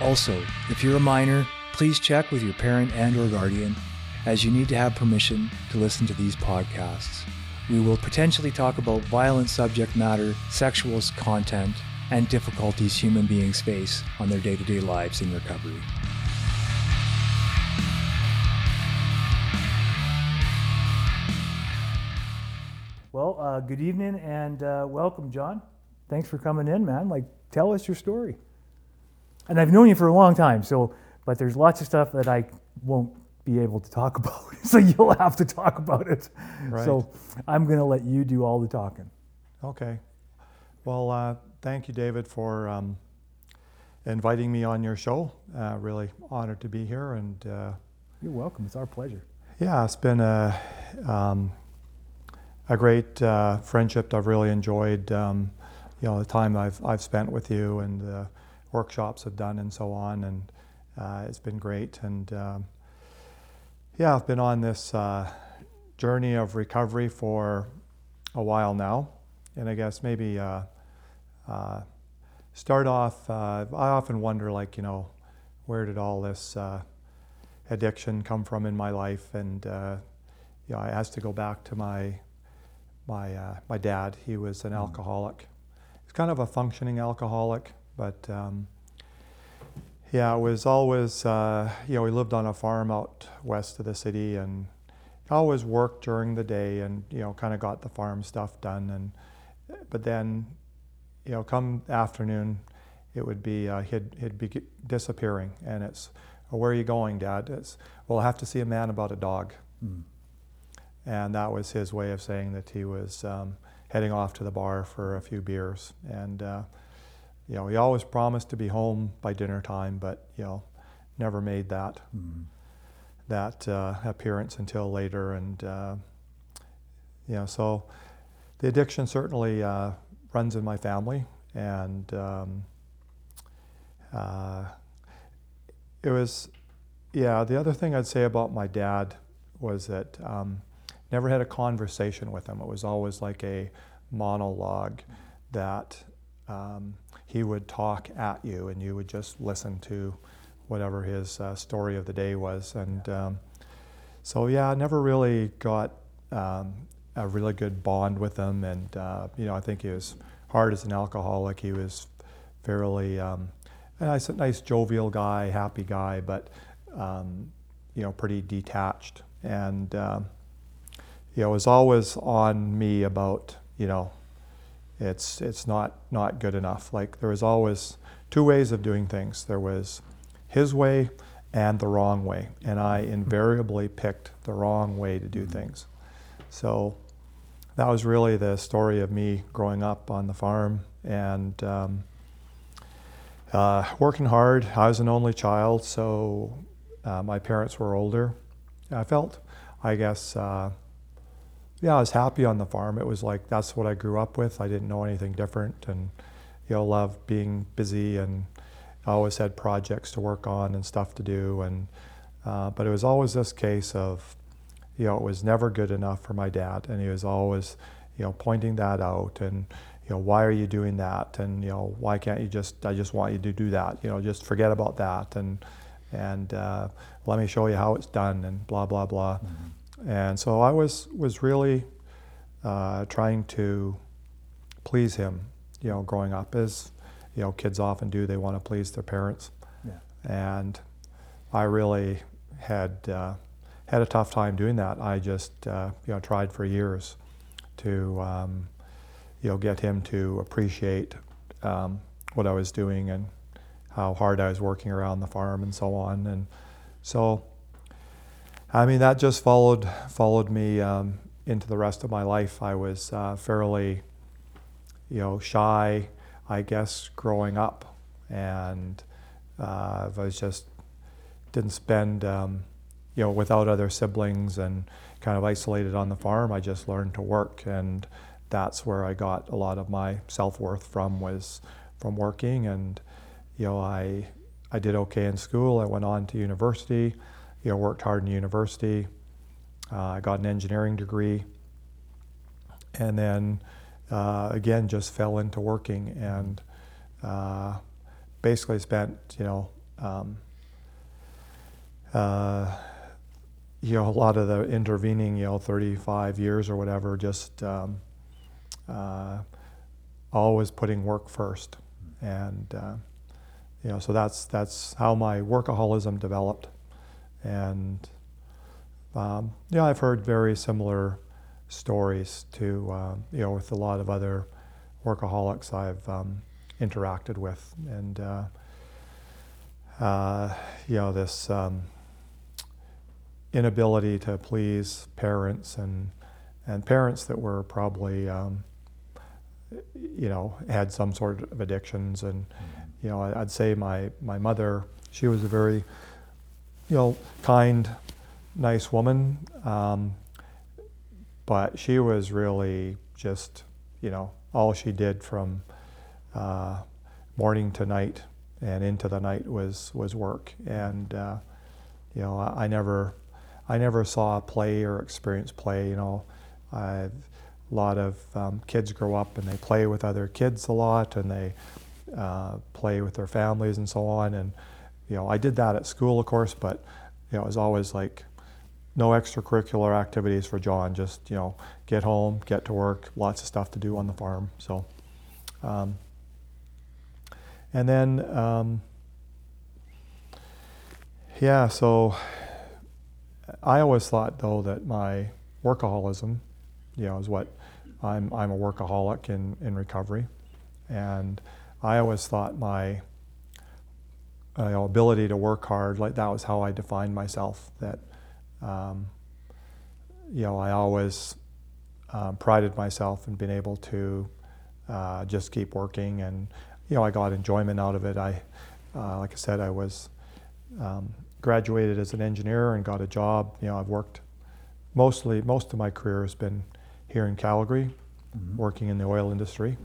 Also, if you're a minor, please check with your parent and or guardian as you need to have permission to listen to these podcasts. We will potentially talk about violent subject matter, sexual content, and difficulties human beings face on their day-to-day lives in recovery. Well, uh, good evening and uh, welcome, John. Thanks for coming in, man. Like, tell us your story and I've known you for a long time. So, but there's lots of stuff that I won't be able to talk about. so you'll have to talk about it. Right. So I'm going to let you do all the talking. Okay. Well, uh, thank you, David, for um, inviting me on your show. Uh, really honored to be here. And uh, you're welcome. It's our pleasure. Yeah, it's been a um, a great uh, friendship. I've really enjoyed um, you know the time I've I've spent with you and uh, workshops have done and so on, and uh, it's been great. And um, yeah, I've been on this uh, journey of recovery for a while now, and I guess maybe uh, uh start off. Uh, I often wonder, like you know, where did all this uh, addiction come from in my life? And you know, I has to go back to my my my dad. He was an mm. alcoholic. He's kind of a functioning alcoholic. But um, yeah, it was always, uh, you know, we lived on a farm out west of the city and always worked during the day and, you know, kind of got the farm stuff done. And, but then, you know, come afternoon, it would be, uh, he'd, he'd be disappearing. And it's, well, where are you going, Dad? It's, well, I have to see a man about a dog. Mm. And that was his way of saying that he was um, heading off to the bar for a few beers. And, uh, you know, he always promised to be home by dinner time, but you know, never made that mm-hmm. that uh, appearance until later. And uh, you know, so the addiction certainly uh, runs in my family, and um, uh, it was, yeah. The other thing I'd say about my dad was that um, never had a conversation with him. It was always like a monologue that. Um, he would talk at you and you would just listen to whatever his uh, story of the day was. And um, so, yeah, I never really got um, a really good bond with him. And, uh, you know, I think he was hard as an alcoholic. He was fairly um, a nice, nice, jovial guy, happy guy, but, um, you know, pretty detached. And, um, you know, it was always on me about, you know, it's it's not not good enough. Like there was always two ways of doing things. There was his way and the wrong way, and I invariably picked the wrong way to do things. So that was really the story of me growing up on the farm and um, uh, working hard. I was an only child, so uh, my parents were older. I felt, I guess. Uh, yeah, I was happy on the farm. It was like that's what I grew up with. I didn't know anything different, and you know, loved being busy, and I always had projects to work on and stuff to do. And uh, but it was always this case of, you know, it was never good enough for my dad, and he was always, you know, pointing that out and. You know, why are you doing that? And you know, why can't you just? I just want you to do that. You know, just forget about that, and and uh, let me show you how it's done, and blah blah blah. Mm-hmm. And so I was, was really uh, trying to please him, you know, growing up, as you know, kids often do. They want to please their parents. Yeah. And I really had uh, had a tough time doing that. I just uh, you know tried for years to um, you know get him to appreciate um, what I was doing and how hard I was working around the farm and so on. And so, I mean, that just followed followed me um, into the rest of my life. I was uh, fairly, you know, shy, I guess, growing up, and uh, I was just didn't spend, um, you know, without other siblings and kind of isolated on the farm. I just learned to work, and that's where I got a lot of my self worth from was from working and you know, I I did okay in school. I went on to university, you know, worked hard in university. Uh, I got an engineering degree, and then uh, again just fell into working and uh, basically spent you know um, uh, you know a lot of the intervening you know 35 years or whatever just um, uh, always putting work first and uh, you know, so that's that's how my workaholism developed, and um, yeah, I've heard very similar stories to uh, you know with a lot of other workaholics I've um, interacted with, and uh, uh, you know this um, inability to please parents and and parents that were probably um, you know had some sort of addictions and. Mm-hmm you know, I'd say my, my mother, she was a very, you know, kind, nice woman, um, but she was really just, you know, all she did from uh, morning to night and into the night was was work, and uh, you know, I, I, never, I never saw play or experience play. You know, I've, a lot of um, kids grow up and they play with other kids a lot, and they uh, play with their families and so on. And you know, I did that at school, of course, but you know, it was always like no extracurricular activities for John. Just you know, get home, get to work, lots of stuff to do on the farm. So, um, and then um, yeah, so I always thought though that my workaholism, you know, is what I'm. I'm a workaholic in in recovery, and I always thought my uh, you know, ability to work hard, like that was how I defined myself. That um, you know, I always um, prided myself in being able to uh, just keep working, and you know, I got enjoyment out of it. I, uh, like I said, I was um, graduated as an engineer and got a job. You know, I've worked mostly most of my career has been here in Calgary, mm-hmm. working in the oil industry,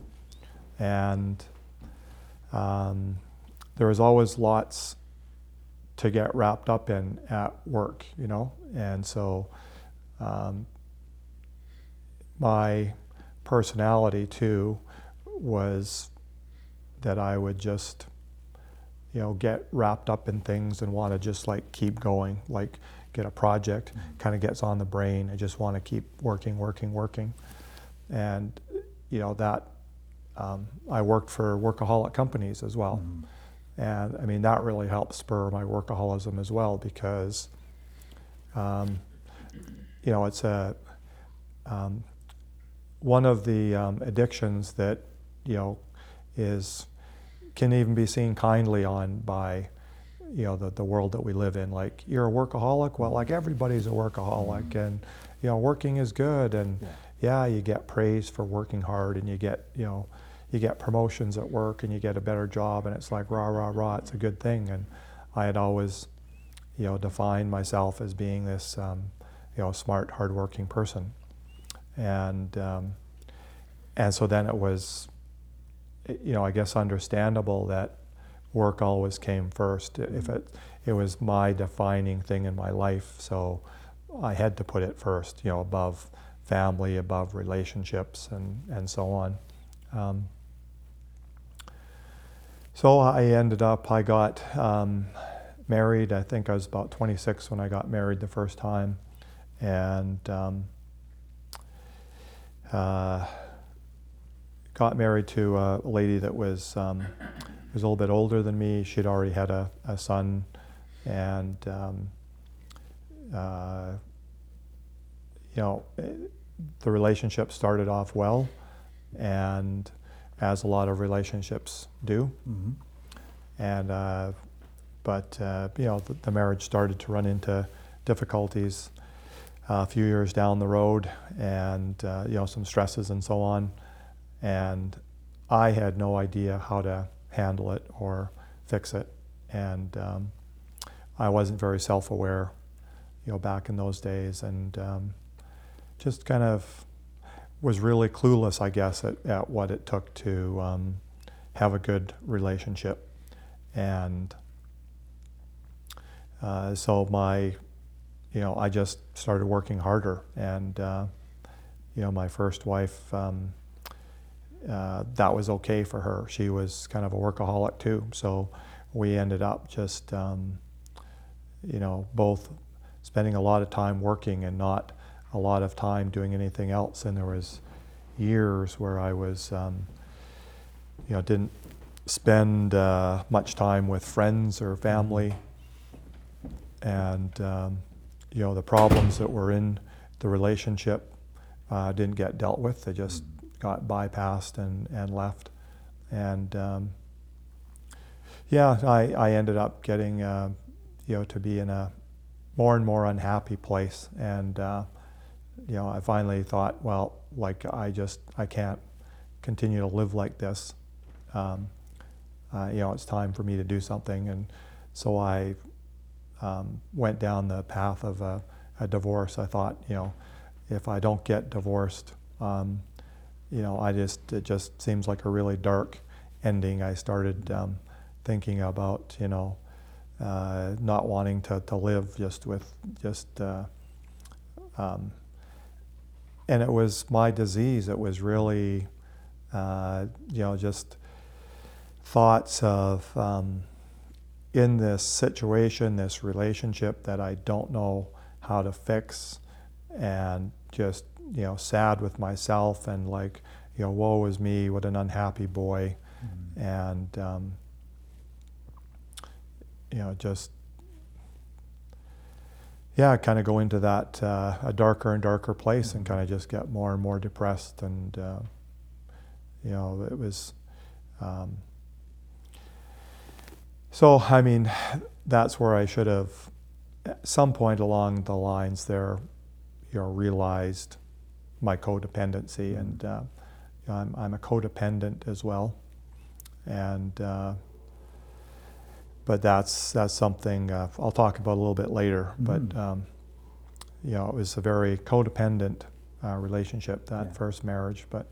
and um, there was always lots to get wrapped up in at work, you know, and so um, my personality too was that I would just, you know, get wrapped up in things and want to just like keep going, like get a project, mm-hmm. kind of gets on the brain. I just want to keep working, working, working, and you know that um, I worked for workaholic companies as well. Mm. And I mean, that really helped spur my workaholism as well because, um, you know, it's a, um, one of the um, addictions that, you know, is, can even be seen kindly on by, you know, the, the world that we live in. Like, you're a workaholic? Well, like everybody's a workaholic mm. and, you know, working is good. And yeah. yeah, you get praise for working hard and you get, you know, you get promotions at work and you get a better job and it's like rah rah rah it's a good thing. And I had always you know defined myself as being this um, you know smart hardworking person. And um, and so then it was you know I guess understandable that work always came first. If it it was my defining thing in my life so I had to put it first you know above family above relationships and and so on. Um, so I ended up, I got um, married. I think I was about 26 when I got married the first time. And um, uh, got married to a lady that was, um, was a little bit older than me. She'd already had a, a son. And um, uh, you know, the relationship started off well, and as a lot of relationships do. Mm-hmm. And uh, but uh, you know, the, the, marriage started to run into difficulties a few years down the road, and uh, you know, some stresses and so on. And I had no idea how to handle it or fix it, and um, I wasn't very self-aware, you know, back in those days, and um, just kind of was really clueless, I guess, at, at what it took to um, have a good relationship. And uh, so my, you know, I just started working harder. And, uh, you know, my first wife, um, uh, that was okay for her. She was kind of a workaholic too. So we ended up just, um, you know, both spending a lot of time working and not a lot of time doing anything else. And there was years where I was, um, you know, didn't spend uh, much time with friends or family. And, um, you know, the problems that were in the relationship uh, didn't get dealt with. They just got bypassed and, and left. And, um, yeah, I, I ended up getting, uh, you know, to be in a more and more unhappy place. And, uh, you know, I finally thought, well, like I just I can't continue to live like this. Um, uh, you know, it's time for me to do something, and so I um, went down the path of a, a, divorce. I thought, you know, if I don't get divorced, um, you know, I just it just seems like a really dark ending. I started um, thinking about, you know, uh, not wanting to, to live just with just. Uh, um, and it was my disease. It was really, uh, you know, just thoughts of um, in this situation, this relationship that I don't know how to fix, and just you know, sad with myself and like, you know, woe is me, what an unhappy boy, mm-hmm. and um, you know, just yeah, kind of go into that uh, a darker and darker place and kind of just get more and more depressed. And, uh, you know, it was. Um, so, I mean, that's where I should have, at some point along the lines there, you know, realized my codependency. And uh, I'm, I'm a codependent as well. And, uh, but that's that's something uh, I'll talk about a little bit later. Mm-hmm. But um, you know, it was a very codependent uh, relationship that yeah. first marriage. But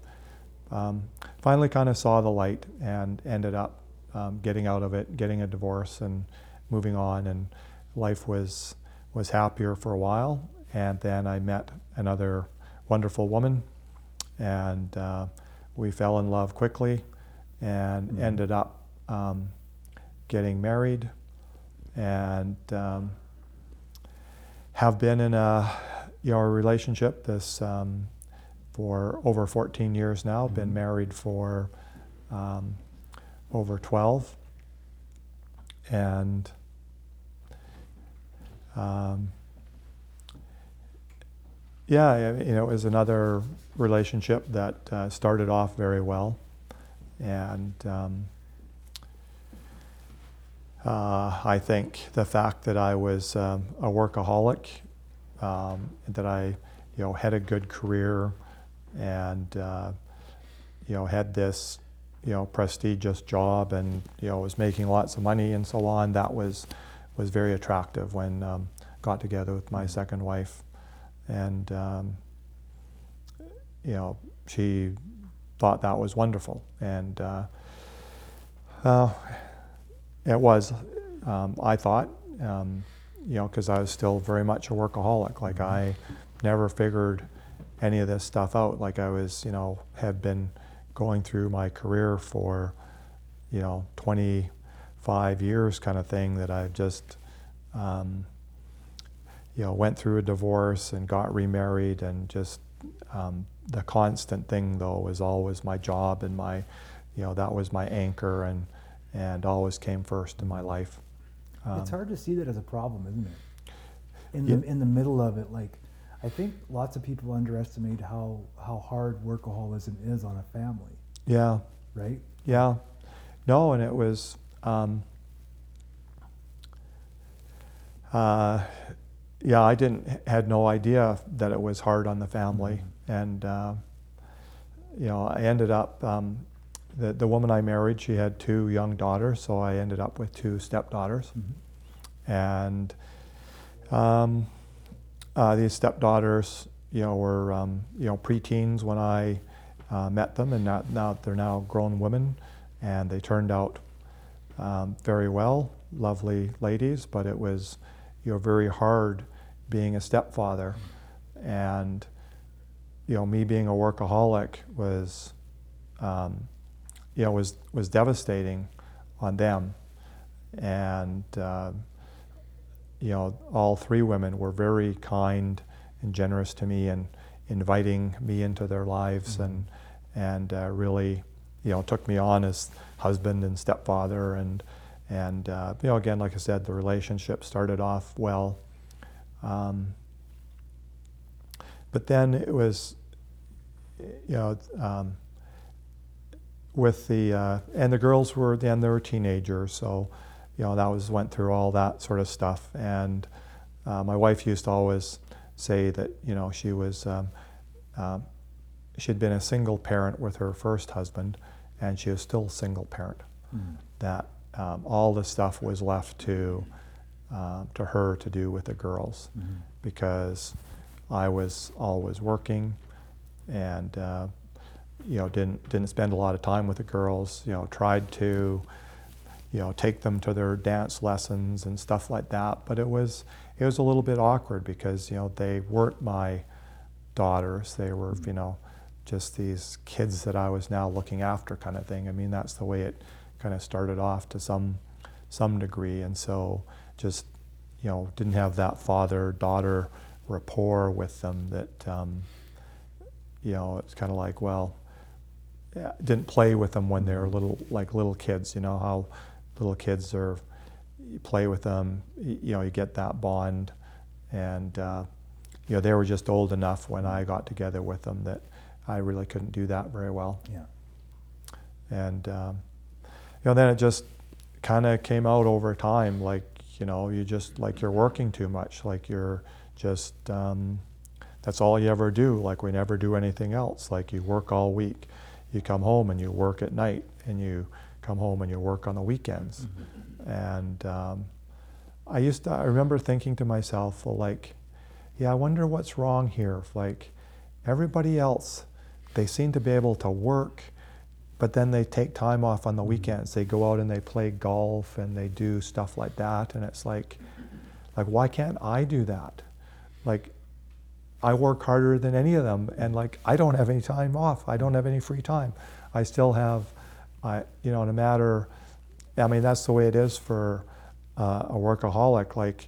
um, finally, kind of saw the light and ended up um, getting out of it, getting a divorce, and moving on. And life was was happier for a while. And then I met another wonderful woman, and uh, we fell in love quickly, and mm-hmm. ended up. Getting married and um, have been in a you know, a relationship this um, for over 14 years now. Mm-hmm. Been married for um, over 12, and um, yeah, you know, it was another relationship that uh, started off very well, and um, uh, I think the fact that I was um, a workaholic, um, that I, you know, had a good career, and uh, you know had this, you know, prestigious job, and you know was making lots of money and so on. That was was very attractive when um, got together with my second wife, and um, you know she thought that was wonderful, and uh, uh it was, um, I thought, um, you know, because I was still very much a workaholic. Like mm-hmm. I never figured any of this stuff out. Like I was, you know, had been going through my career for, you know, 25 years kind of thing that I've just, um, you know, went through a divorce and got remarried and just um, the constant thing though was always my job and my, you know, that was my anchor and and always came first in my life. Um, it's hard to see that as a problem, isn't it? in Yeah. the in the middle of it. Like, I think lots of people underestimate how how hard workaholism is on a family, Yeah, right? yeah. No, and it was. Um, uh, yeah, I didn't had no idea that it was hard on the family, and uh, you know, I ended up. Um, the, the woman I married, she had two young daughters, so I ended up with two stepdaughters. And um, uh, these stepdaughters, you know, were um, you know preteens when I uh, met them, and now, now they're now grown women, and they turned out um, very well, lovely ladies. But it was, you know, very hard being a stepfather, and you know, me being a workaholic was, um, you know, was was devastating on them, and. Uh, you know, all three women were very kind and generous to me and inviting me into their lives and and uh, really, you know, took me on as husband and stepfather and and uh, you know, again, like I said, the relationship started off well. Um, but then it was, you know, um, with the uh, and the girls were then they were teenagers, so you know that was went through all that sort of stuff. And uh, my wife used to always say that you know she was um, um, she'd been a single parent with her first husband, and she was still a single parent. That um, all the stuff was left to uh, to her to do with the girls, because I was always working, and uh, you know didn't didn't spend a lot of time with the girls. You know tried to you know take them to their dance lessons and stuff like that. But it was it was a little bit awkward because you know they weren't my daughters. They were you know just these kids that I was now looking after kind of thing. I mean that's the way it kind of started off to some some degree, and so just you know didn't have that father daughter rapport with them that um, you know it's kind of like well didn't play with them when they were little like little kids you know how little kids are you play with them you know you get that bond. And uh, you know they were just old enough when I got together with them that I really couldn't do that very well. Yeah. and um, you know then it just kind of came out over time like you know you just like you're working too much like you're just um, that's all you ever do like we never do anything else like you work all week you come home and you work at night and you come home and you work on the weekends. And um, i used to i remember thinking to myself well like yeah i wonder what's wrong here. Like everybody else they seem to be able to work but then they take time off on the weekends. They go out and they play golf and they do stuff like that. And it's like like why can't i do that? Like i work harder than any of them and like i don't have any time off. I don't have any free time. I still have i you know no matter i mean that's the way it is for uh, a workaholic. Like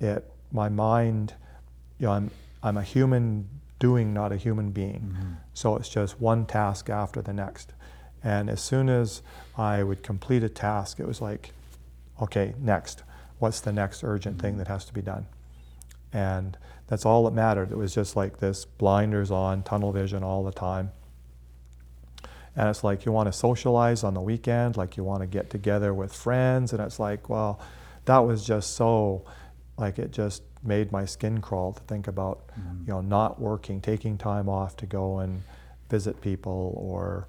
it my mind you know i'm i'm a human doing not a human being. So it's just one task after the next. And as soon as i would complete a task it was like okay next. What's the next urgent thing that has to be done? And that's all that mattered. It was just like this blinders on tunnel vision all the time. And it's like you want to socialize on the weekend like you want to get together with friends and it's like well that was just so like it just made my skin crawl to think about you know not working taking time off to go and visit people or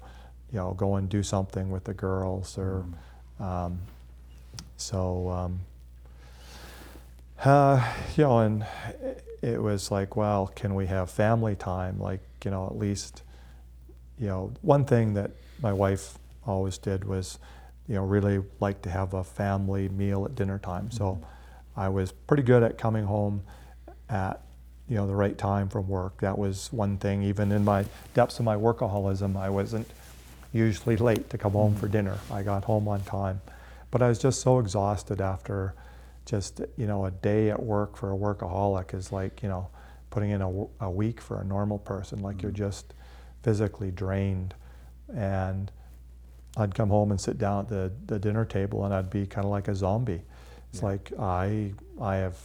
you know go and do something with the girls or um, so um, uh, you know and it- was like well can we have family time like you know at least you know, one thing that my wife always did was, you know, really like to have a family meal at dinner time. So mm-hmm. I was pretty good at coming home at, you know, the right time from work. That was one thing. Even in my depths of my workaholism, I wasn't usually late to come home mm-hmm. for dinner. I got home on time. But I was just so exhausted after just, you know, a day at work for a workaholic is like, you know, putting in a, a week for a normal person. Like you're just physically drained. And I'd come home and sit down at the, the dinner table and I'd be kind of like a zombie. It's like I, I have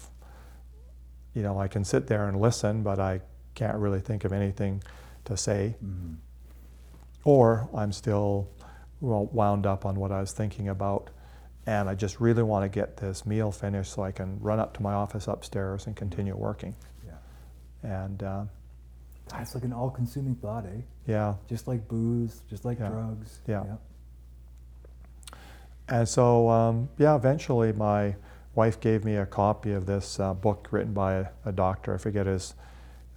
you know, I can sit there and listen, but I can't really think of anything to say. Mm-hmm. Or I'm still wound up on what I was thinking about, and I just really want to get this meal finished so I can run up to my office upstairs and continue working. Yeah. And uh, It's like an all-consuming thought, eh? yeah, Just like booze, just like Yeah. drugs. Yeah. And so, um, yeah, eventually my wife gave me a copy of this uh, book written by a, a doctor. I forget his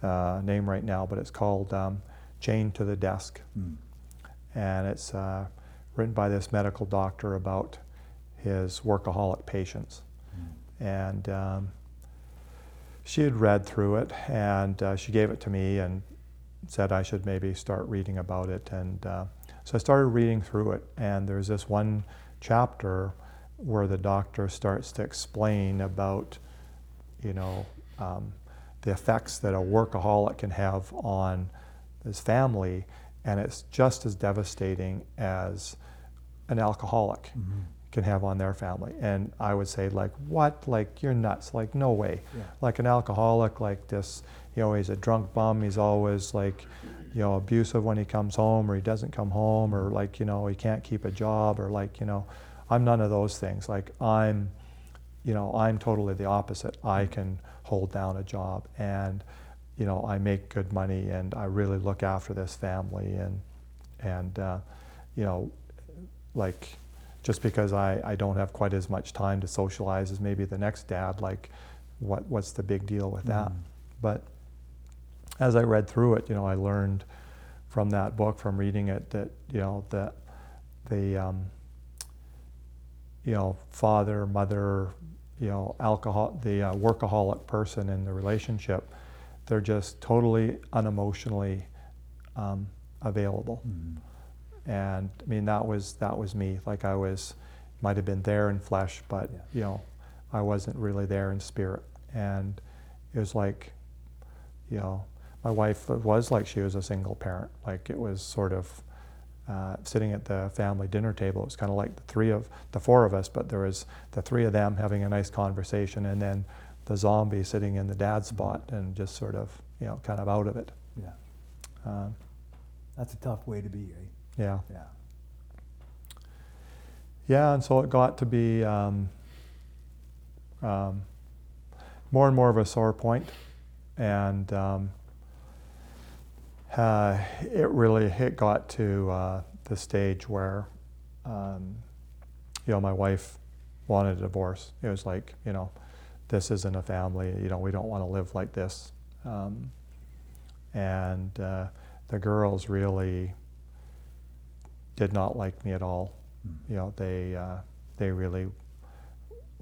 uh, name right now, but it's called um, Chained to the Desk. Mm. And it's uh, written by this medical doctor about his workaholic patients. Mm. And um, she had read through it and uh, she gave it to me and said I should maybe start reading about it. And uh, so I started reading through it. And there's this one chapter where the doctor starts to explain about, you know, um, the effects that a workaholic can have on his family. And it's just as devastating as an alcoholic Mm-hmm. Can have on their family. And I would say, like, what? Like, you're nuts. Like, no way. Yeah. Like an alcoholic, like this, you know, he's a drunk bum. He's always like, you know, abusive when he comes home or he doesn't come home or like, you know, he can't keep a job or like, you know, I'm none of those things. Like, I'm, you know, I'm totally the opposite. I can hold down a job and, you know, I make good money and I really look after this family and, and, uh, you know, like, just because I, I don't have quite as much time to socialize as maybe the next dad, like, what, what's the big deal with that? Mhm. But as I read through it, you know, I learned from that book, from reading it, that, you know, that the, um, you know, father, mother, you know, alcohol, the uh, workaholic person in the relationship, they're just totally unemotionally um, available Mm. And I mean that was that was me. Like I was, might have been there in flesh, but Yeah. you know, I wasn't really there in spirit. And it was like, you know, my wife was like she was a single parent. Like it was sort of uh, sitting at the family dinner table. It was kind of like the three of the four of us, but there was the three of them having a nice conversation, and then the zombie sitting in the dad spot and just sort of you know kind of out of it. Yeah. Um, That's a tough way to be, eh? Yeah. Yeah. Yeah, and so it got to be um, um, more and more of a sore point, and um, uh, it really it got to uh, the stage where, um, you know, my wife wanted a divorce. It was like, you know, this isn't a family. You know, we don't want to live like this, um, and uh, the girls really did not like me at all Mm. you know they uh, they really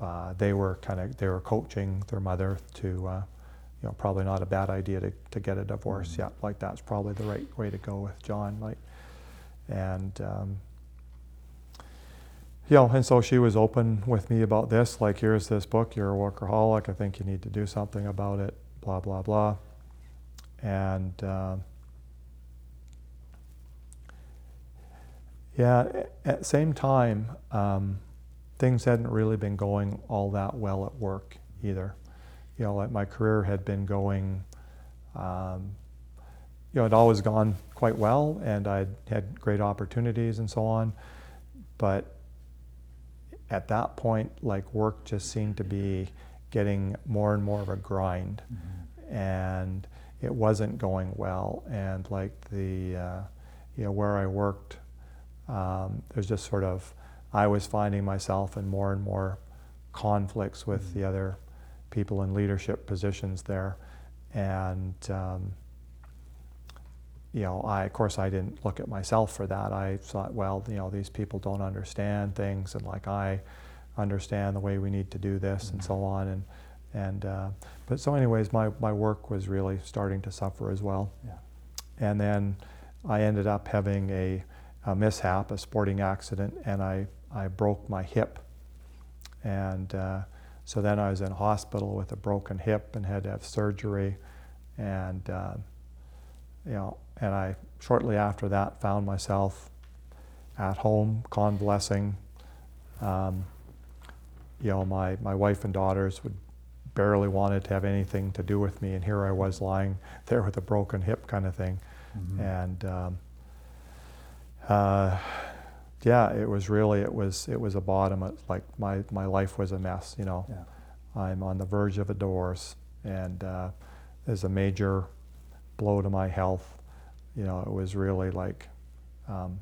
uh, they were kind of they were coaching their mother to uh, you know probably not a bad idea to, to get a divorce Mhm. yeah like that's probably the right way to go with John like and um, you know and so she was open with me about this like here's this book you're a workaholic I think you need to do something about it blah blah blah and Yeah, at the same time, um, things hadn't really been going all that well at work either. You know, like my career had been going, um, you know, it always gone quite well, and I'd had great opportunities and so on. But at that point, like work just seemed to be getting more and more of a grind Mhm. and it wasn't going well. And like the, uh, you know, where I worked, um, there's just sort of, I was finding myself in more and more conflicts with Mhm. the other people in leadership positions there. And, um, you know, I, of course, I didn't look at myself for that. I thought, well, you know, these people don't understand things, and like I understand the way we need to do this, and Mhm. so on. And, and, uh, but so, anyways, my, my work was really starting to suffer as well. Yeah. And then I ended up having a, a mishap, a sporting accident, and I, I broke my hip. And uh, so then I was in hospital with a broken hip and had to have surgery. And, uh, you know, and I shortly after that found myself at home convalescing. Um, you know, my, my wife and daughters would barely wanted to have anything to do with me, and here I was lying there with a broken hip, kind of thing, Mhm. and. Um, uh, yeah, it was really it was it was a bottom. It, like my my life was a mess. You know, Yeah. I'm on the verge of a divorce, and uh, there's a major blow to my health. You know, it was really like um,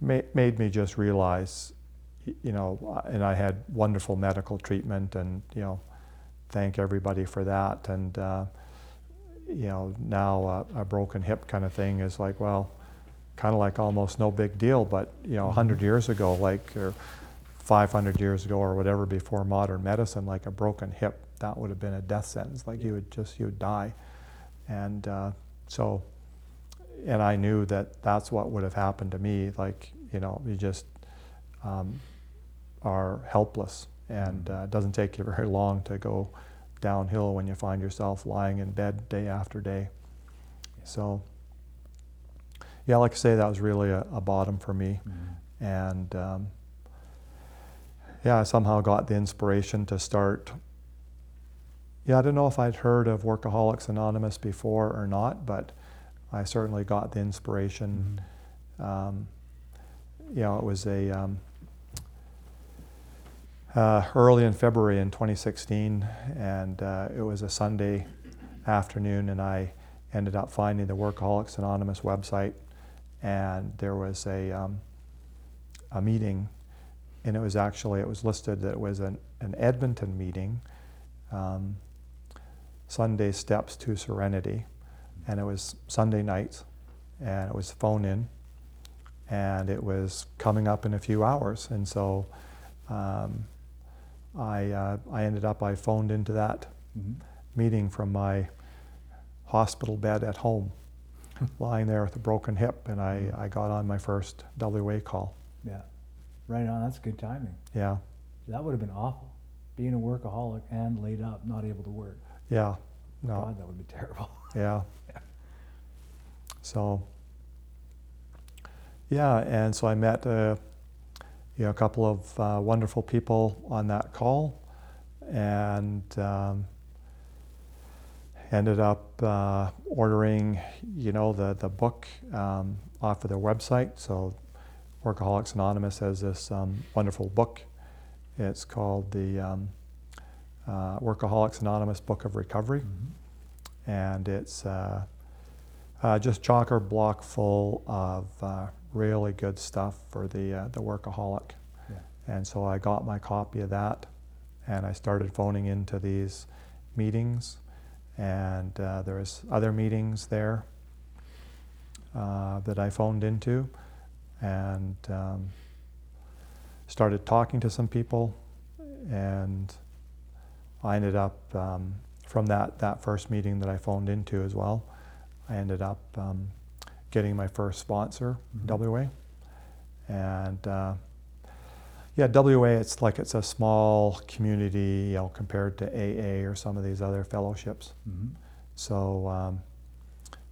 ma- made me just realize, you know, uh, and I had wonderful medical treatment, and you know, thank everybody for that. And uh, you know, now uh, a broken hip kind of thing is like, well, kind of like almost no big deal. But you know, hundred years ago, like or 500 years ago or whatever before modern medicine, like a broken hip, that would have been a death sentence. Like you would just you would die. And uh, so, and I knew that that's what would have happened to me. Like you know, you just um, are helpless, and uh, it doesn't take you very long to go downhill when you find yourself lying in bed day after day. So, yeah, like I say, that was really a, a bottom for me, Mhm. and um, yeah, I somehow got the inspiration to start. Yeah, I don't know if I'd heard of Workaholics Anonymous before or not, but I certainly got the inspiration. Um, you know, it was a um, uh, early in February in 2016, and uh, it was a Sunday afternoon, and I ended up finding the Workaholics Anonymous website, and there was a um, a meeting, and it was actually it was listed that it was an, an Edmonton meeting, um, Sunday Steps to Serenity, and it was Sunday night, and it was phone in, and it was coming up in a few hours, and so. Um, I, uh, I ended up, I phoned into that Mhm. meeting from my hospital bed at home, lying there with a broken hip, and I, I got on my first WA call. Yeah. Right on. That's good timing. Yeah, That would have been awful. Being a workaholic and laid up, not able to work. yeah, no, God, that would be terrible. yeah. So, yeah, and so I met uh, you know, a couple of uh, wonderful people on that call, and um, ended up uh, ordering, you know, the the book um, off of their website. So, Workaholics Anonymous has this um, wonderful book. It's called the um, uh, Workaholics Anonymous Book of Recovery Mhm. and it's uh, uh, just chocker block full of uh, really good stuff for the uh, the workaholic. Yeah. And so I got my copy of that, and I started phoning into these meetings, and uh, there was other meetings there uh, that I phoned into, and um, started talking to some people, and I ended up um, from that, that first meeting that I phoned into as well. I ended up um, getting my first sponsor, Mhm. WA, and uh, yeah, WA. It's like it's a small community, you know, compared to AA or some of these other fellowships. Mhm. So, um,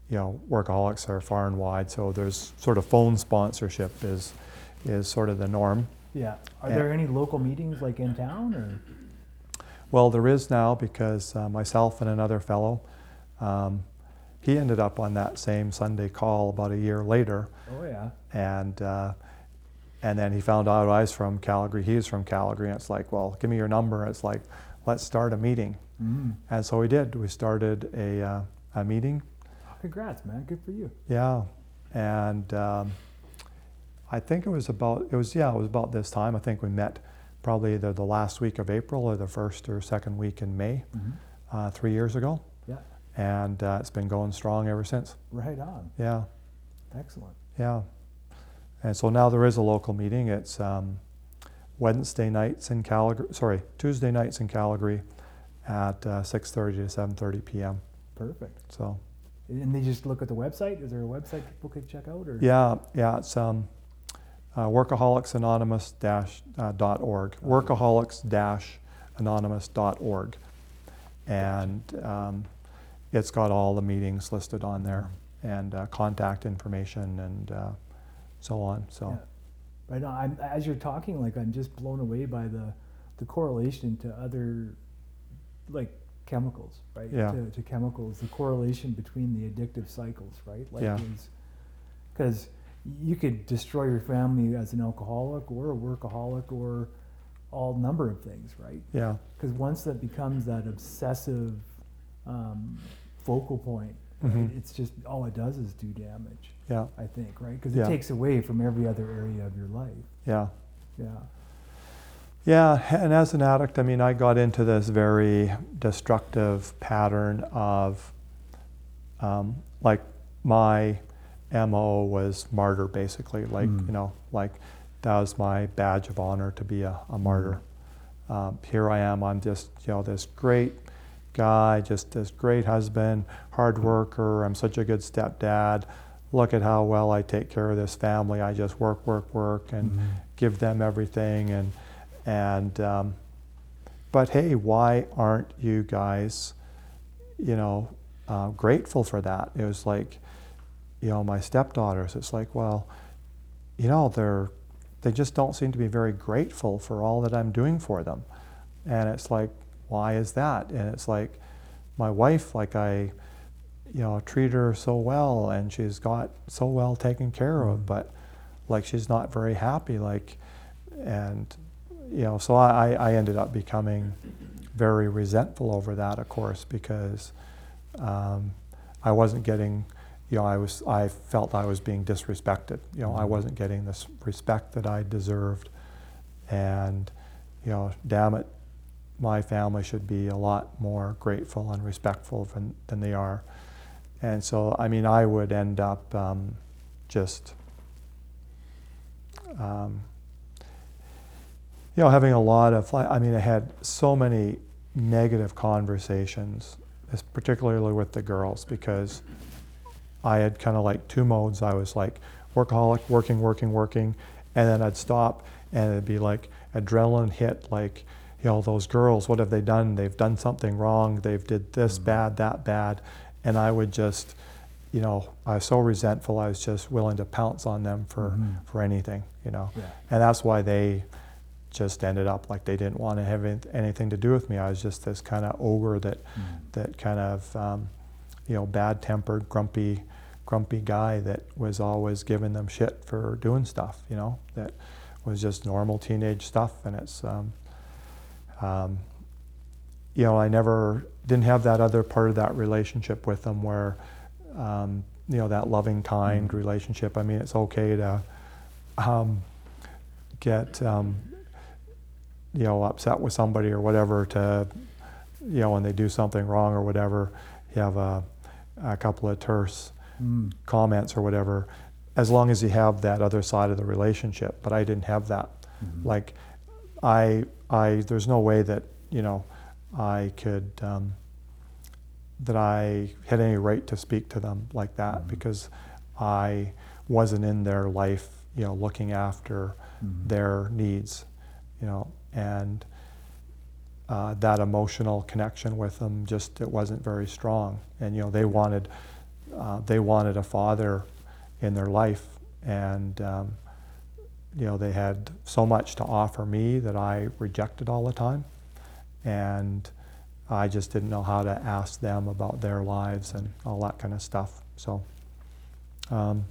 you know, workaholics are far and wide. So there's sort of phone sponsorship is is sort of the norm. Yeah. Are Yeah. there any local meetings like in town or? Well, there is now because uh, myself and another fellow, um, he ended up on that same Sunday call about a year later, Oh yeah. and uh, and then he found out I was from Calgary. He was from Calgary, and it's like, well, give me your number. It's like, let's start a meeting, Mm. and so we did. We started a uh, a meeting. Oh, congrats, man. Good for you. Yeah, and um, I think it was about it was yeah it was about this time. I think we met probably either the last week of April or the first or second week in May. Mhm. uh, three years ago, Yeah. and uh, it's been going strong ever since. Right on. Yeah, Excellent. yeah. And so now there is a local meeting. It's um, Wednesday nights in Calgary. Sorry, Tuesday nights in Calgary at uh, 6:30 to 7:30 p.m. Perfect. So And they just look at the website. Is there a website people could check out or? yeah, yeah. It's um, uh, workaholicsanonymous dash uh, dot org. Workaholics dash anonymous dot org, and um, it's got all the meetings listed on there and uh, contact information and uh, so on. So Yeah. Right now, I'm, as you're talking, like I'm just blown away by the the correlation to other like chemicals, right? Yeah. To, to chemicals, the correlation between the addictive cycles, right? Like Yeah. because you could destroy your family as an alcoholic or a workaholic or all number of things, right? Yeah. Because once that becomes that obsessive um, focal point, Mhm. it's just all it does is do damage. Yeah. I think, right? Because Yeah. it takes away from every other area of your life. Yeah. Yeah. Yeah, and as an addict, I mean, I got into this very destructive pattern of, um, like, my MO was martyr, basically. Like, Mm. you know, like, that was my badge of honor to be a, a martyr. Um, here I am, I'm just, you know, this great guy, just this great husband, hard worker, I'm such a good stepdad. Look at how well I take care of this family. I just work, work, work, and Mhm. give them everything and and um, but hey why aren't you guys you know uh, grateful for that it was like you know my stepdaughters it's like well you know they're they just don't seem to be very grateful for all that i'm doing for them and it's like why is that? And it's like my wife like i you know treat her so well and she's got so well taken care of but like she's not very happy like and you know so I, I ended up becoming very resentful over that of course because um, I wasn't getting you know I was I felt I was being disrespected. You know I wasn't getting this respect that I deserved. And you know damn it my family should be a lot more grateful and respectful than, than they are and so I mean I would end up um, just um, you know, having a lot of, I mean, I had so many negative conversations, particularly with the girls, because I had kind of like two modes. I was like workaholic, working, working, working, and then I'd stop and it'd be like adrenaline hit, like, you know, those girls, what have they done? They've done something wrong. They've did this bad, that bad. And I would just, you know, I was so resentful. I was just willing to pounce on them for, Mhm. for anything, you know. Yeah. And that's why they just ended up like they didn't want to have any- anything to do with me. I was just this kind of ogre that, that kind of, um, you know, bad-tempered, grumpy, grumpy guy that was always giving them shit for doing stuff. You know, that was just normal teenage stuff, and it's, um, um, you know, I never didn't have that other part of that relationship with them where, um, you know, that loving, kind relationship. I mean, it's okay to um, get, um, you know, upset with somebody or whatever to, you know, when they do something wrong or whatever, you have a, a couple of terse Mm. comments or whatever, as long as you have that other side of the relationship. But I didn't have that. Mhm. Like, I, I, there's no way that you know, I could, um, that I had any right to speak to them like that Mhm. because I wasn't in their life, you know, looking after Mhm. their needs, you know, and uh, that emotional connection with them just it wasn't very strong. And you know, they wanted uh, they wanted a father in their life, and um, you know, they had so much to offer me that I rejected all the time, and I just didn't know how to ask them about their lives and all that kind of stuff. So. Um,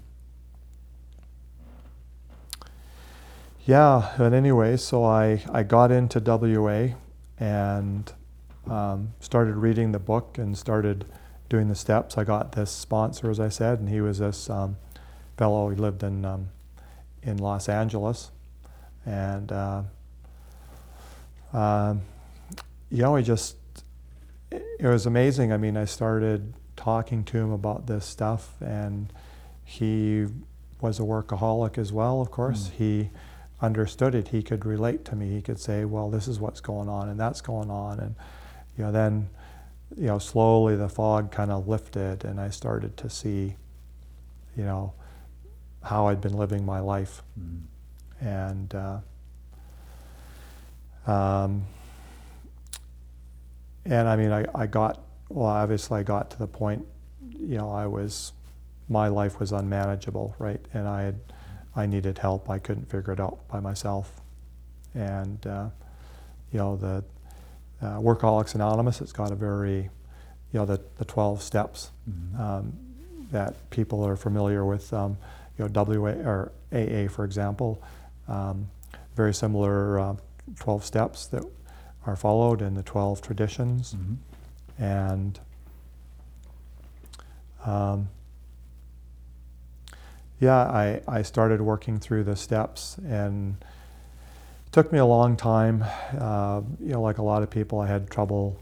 yeah, but anyway, so I, I got into WA and um, started reading the book and started doing the steps. I got this sponsor, as I said, and he was this um, fellow. He lived in um, in Los Angeles, and uh, um, you know, he just it was amazing. I mean, I started talking to him about this stuff, and he was a workaholic as well. Of course, Mm. he understood it. He could relate to me. He could say, "Well, this is what's going on, and that's going on," and you know, then you know, slowly the fog kind of lifted, and I started to see, you know, how I'd been living my life, Mhm. and uh, um, and I mean, I, I got well. Obviously, I got to the point, you know, I was my life was unmanageable, right? And I had I needed help. I couldn't figure it out by myself, and uh, you know the uh, Workaholics Anonymous, it's got a very, you know, the, the 12 steps Mm-hmm. um, that people are familiar with, um, you know, WA or AA, for example. Um, very similar uh, 12 steps that are followed in the 12 traditions. Mhm. And um, yeah, I, I started working through the steps and it took me a long time. Uh, you know, like a lot of people, I had trouble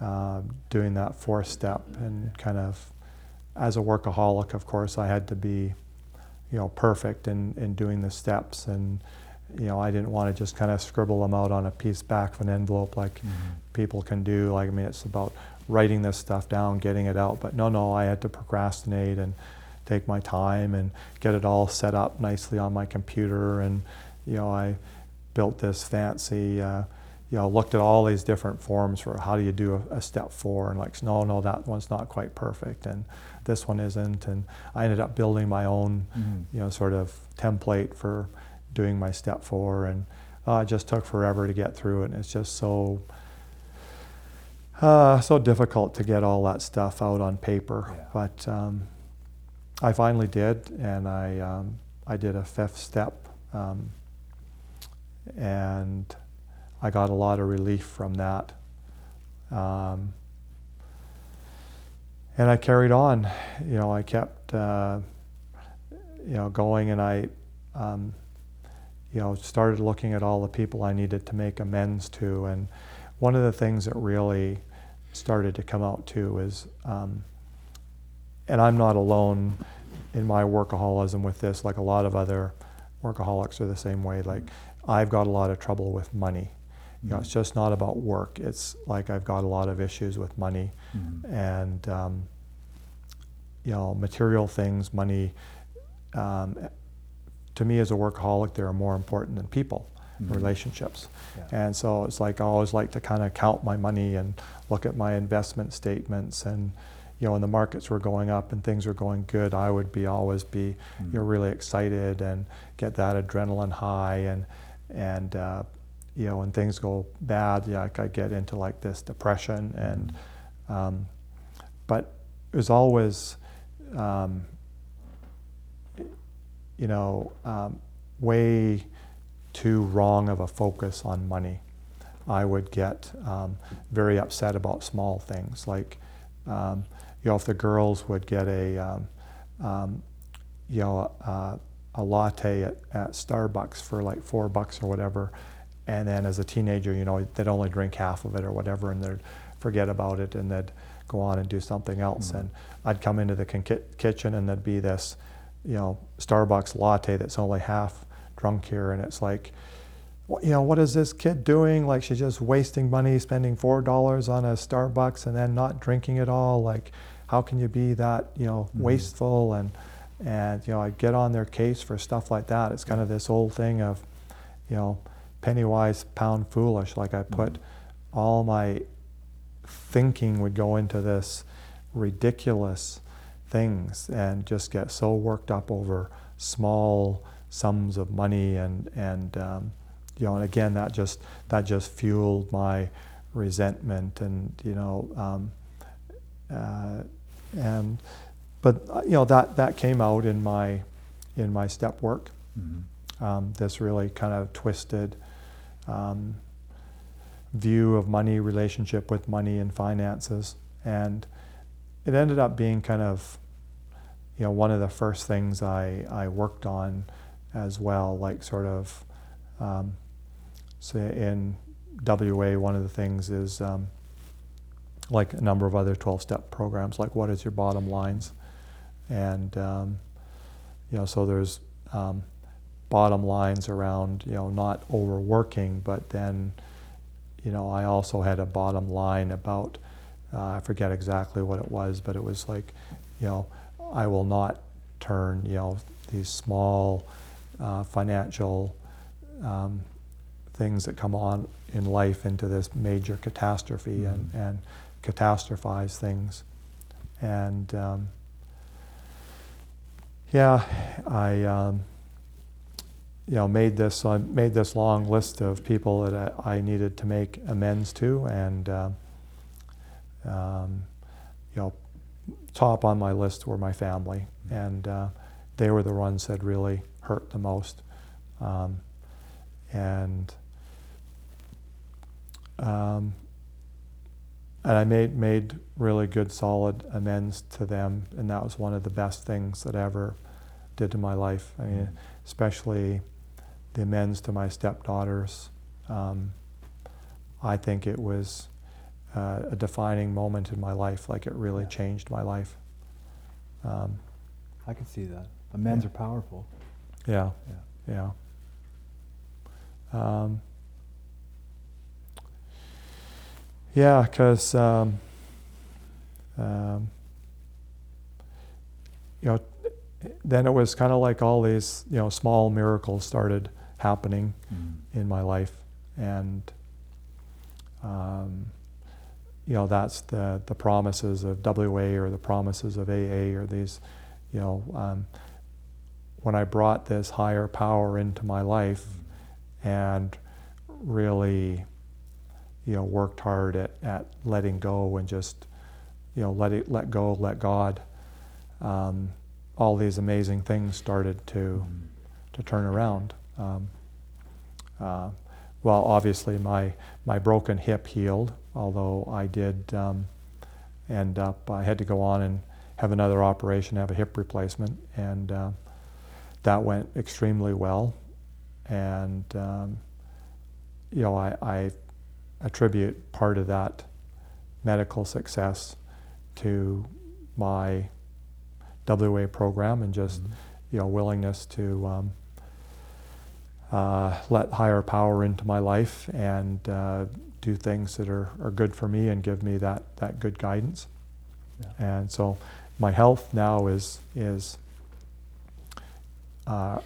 uh, doing that fourth step and kind of as a workaholic, of course, I had to be, you know, perfect in, in doing the steps and you know, I didn't want to just kind of scribble them out on a piece back of an envelope like Mhm. people can do. Like, I mean, it's about writing this stuff down, getting it out. But no, no, I had to procrastinate and take my time and get it all set up nicely on my computer. And, you know, I built this fancy, uh, you know, looked at all these different forms for how do you do a, a step four. And like, no, no, that one's not quite perfect. And this one isn't. And I ended up building my own, Mhm. you know, sort of template for doing my step four, and uh, it just took forever to get through it. And it's just so uh, so difficult to get all that stuff out on paper. Yeah. But um, I finally did, and I um, I did a fifth step, um, and I got a lot of relief from that. Um, and I carried on. You know, I kept uh, you know going, and I um, you know, started looking at all the people I needed to make amends to. And one of the things that really started to come out too is, um, and I'm not alone in my workaholism with this, like a lot of other workaholics are the same way. Like, I've got a lot of trouble with money. You know, it's just not about work. It's like I've got a lot of issues with money Mhm. and um, you know material things money um, to me as a workaholic they're more important than people Mhm. relationships Yeah. and so it's like i always like to kind of count my money and look at my investment statements and you know when the markets were going up and things were going good i would be always be Mhm. you know really excited and get that adrenaline high and and uh, you know when things go bad yeah i get into like this depression and um, but it was always, um, you know, um, way too wrong of a focus on money. I would get um, very upset about small things, like, um, you know, if the girls would get a, um, you know, uh, a latte at, at Starbucks for like four bucks or whatever, and then as a teenager, you know, they'd only drink half of it or whatever, and they'd forget about it, and they'd go on and do something else. Mhm. And I'd come into the con- kitchen, and there'd be this, you know, Starbucks latte that's only half drunk here, and it's like, you know, what is this kid doing? Like she's just wasting money, spending four dollars on a Starbucks, and then not drinking it all. Like, how can you be that, you know, Mhm. wasteful? And and you know, I get on their case for stuff like that. It's kind of this old thing of, you know, penny wise, pound foolish. Like I put Mhm. all my thinking would go into this ridiculous things and just get so worked up over small sums of money and and um, you know and again that just that just fueled my resentment and you know um, uh, and but uh, you know that that came out in my in my step work Mhm. um, this really kind of twisted um, view of money, relationship with money and finances. And it ended up being kind of, you know, one of the first things I, I worked on as well, like sort of, um, say in WA, one of the things is um, like a number of other 12 step programs, like what is your bottom lines? And, um, you know, so there's um, bottom lines around, you know, not overworking, but then, you know, I also had a bottom line about, uh, I forget exactly what it was, but it was like, you know, I will not turn, you know, these small uh, financial um, things that come on in life into this major catastrophe and, Mhm. and catastrophize things. And um, yeah, I, um, you know, made this I made this long list of people that I, I needed to make amends to, and uh, um, you know, top on my list were my family, and uh, they were the ones that really hurt the most, um, and um, and I made made really good, solid amends to them, and that was one of the best things that I ever did to my life. I mean, especially the amends to my stepdaughters. Um, I think it was uh, a defining moment in my life. Like it really Yeah. changed my life. Um, I can see that. Amends Yeah. are powerful. yeah, Yeah. yeah. Um, yeah, because um, um, you know, then it was kind of like all these you know small miracles started happening Mm. in my life, and um, you know that's the the promises of WA or the promises of AA or these, you know, um, when I brought this higher power into my life, and really, you know, worked hard at, at letting go and just, you know, let it let go, let God. Um, all these amazing things started to Mm. to turn around. Um, uh, well, obviously, my, my broken hip healed, although I did um, end up, I had to go on and have another operation, have a hip replacement, and uh, that went extremely well. And, um, you know, I, I attribute part of that medical success to my WA program and just Mhm. you know willingness to um, uh, let higher power into my life and uh, do things that are, are good for me and give me that, that good guidance. Yeah. And so my health now is is uh,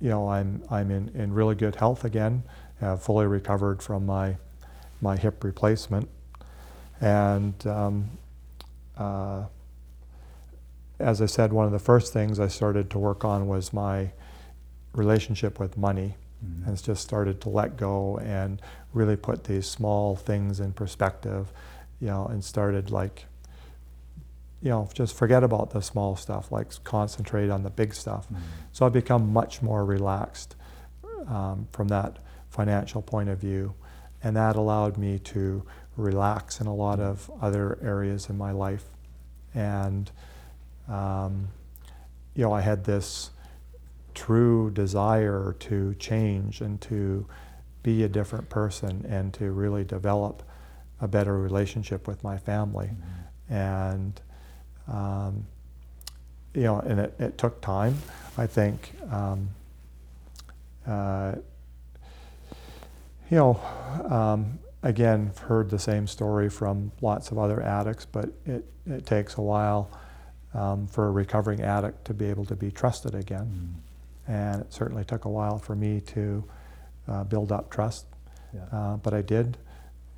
you know I'm I'm in, in really good health again. Have fully recovered from my my hip replacement, and um, uh, as I said, one of the first things I started to work on was my relationship with money. Mhm. And it's just started to let go and really put these small things in perspective, you know, and started like, you know, just forget about the small stuff, like concentrate on the big stuff. Mhm. So I've become much more relaxed um, from that financial point of view. And that allowed me to relax in a lot of other areas in my life. And, um, you know, I had this true desire to change and to be a different person and to really develop a better relationship with my family. Mhm. And, um, you know, and it, it took time. I think, um, uh, you know, um, again, I've heard the same story from lots of other addicts, but it, it takes a while um, for a recovering addict to be able to be trusted again. Mhm. And it certainly took a while for me to uh, build up trust, Yeah. uh, but I did.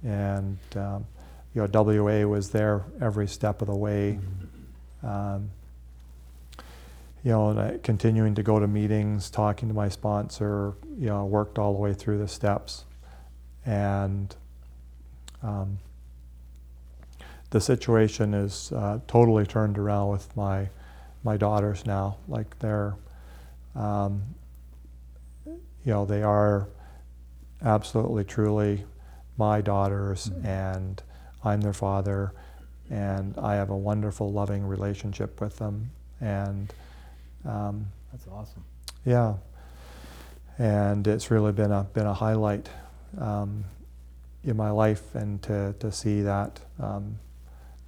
And, um, you know, WA was there every step of the way. Mhm. Um, you know, and I, continuing to go to meetings, talking to my sponsor, you know, worked all the way through the steps. And um, the situation is uh, totally turned around with my my daughters now. Like they're, um, you know, they are absolutely, truly my daughters, Mhm. and I'm their father, and I have a wonderful, loving relationship with them, and um, That's awesome. yeah, and it's really been a been a highlight um, in my life, and to to see that um,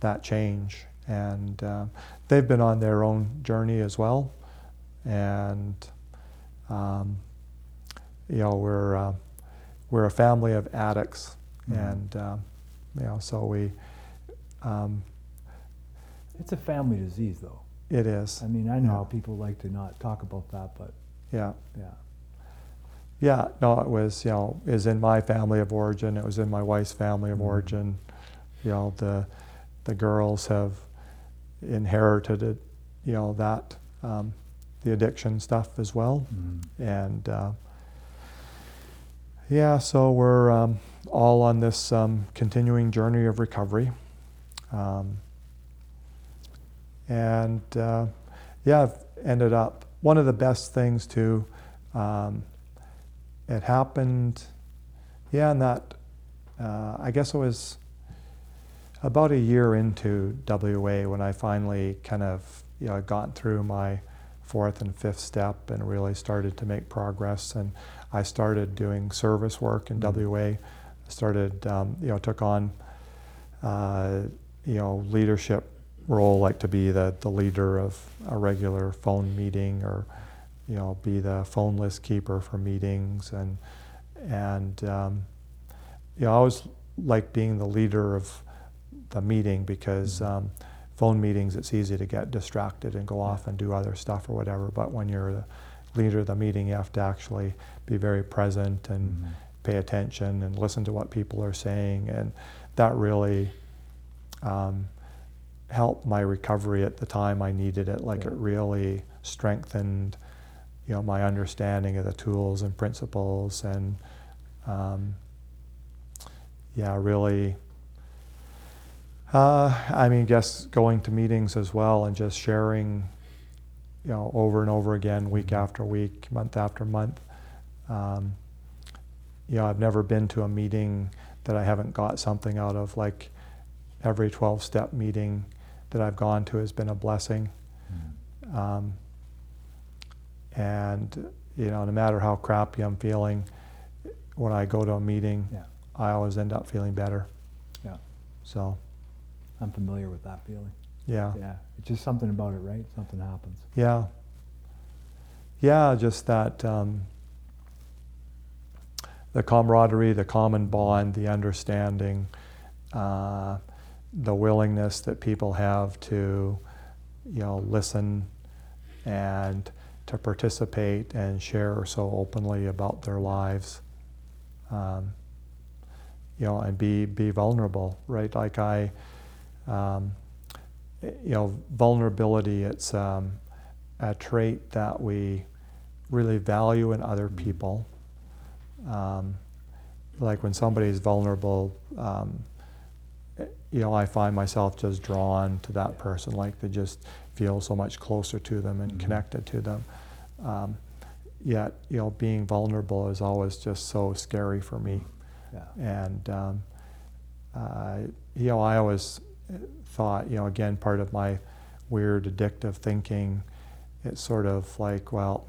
that change, and um, they've been on their own journey as well, and um, you know we're uh, we're a family of addicts, Mhm. and um, you know so we um, It's a family disease, though. it is I mean, I know Yeah. how people like to not talk about that, but yeah. yeah. Yeah, no, it was, you know, is in my family of origin. It was in my wife's family of Mhm. origin. You know, the the girls have inherited it, you know, that um, the addiction stuff as well. Mm-hmm. And uh, yeah, so we're um, all on this um, continuing journey of recovery. Um, and uh, yeah, I've ended up, one of the best things to, um, it happened, yeah, and that, uh, I guess it was about a year into WA when I finally kind of, you know, got through my fourth and fifth step and really started to make progress. And I started doing service work in Mhm. WA. Started, um, you know, took on, uh, you know, leadership role, like to be the, the leader of a regular phone meeting or, you know, be the phone list keeper for meetings and, and, um, you know, I always like being the leader of the meeting because Mhm. um, phone meetings, it's easy to get distracted and go off and do other stuff or whatever. But when you're the leader of the meeting, you have to actually be very present and Mhm. pay attention and listen to what people are saying. And that really um, helped my recovery at the time I needed it. Like Yeah. it really strengthened, you know, my understanding of the tools and principles and um, yeah, really. Uh, I mean, guess going to meetings as well and just sharing, you know, over and over again, week Mhm. after week, month after month. Um, you know, I've never been to a meeting that I haven't got something out of. Like every 12 step meeting that I've gone to has been a blessing. Mhm. Um, and, you know, no matter how crappy I'm feeling, when I go to a meeting, Yeah. I always end up feeling better. Yeah. So, I'm familiar with that feeling. yeah. Yeah. It's just something about it, right? Something happens. Yeah. Yeah, just that um, the camaraderie, the common bond, the understanding, uh, the willingness that people have to, you know, listen and to participate and share so openly about their lives. Um, you know, and be be vulnerable, right? Like I, um, you know, vulnerability. It's um, a trait that we really value in other Mhm. people. Um, like when somebody's vulnerable, um, you know, I find myself just drawn to that person. Like they just feel so much closer to them and Mhm. connected to them. Um, yet, you know, being vulnerable is always just so scary for me. Yeah. And, um, uh, you know, I always thought, you know, again, part of my weird addictive thinking, it's sort of like, well,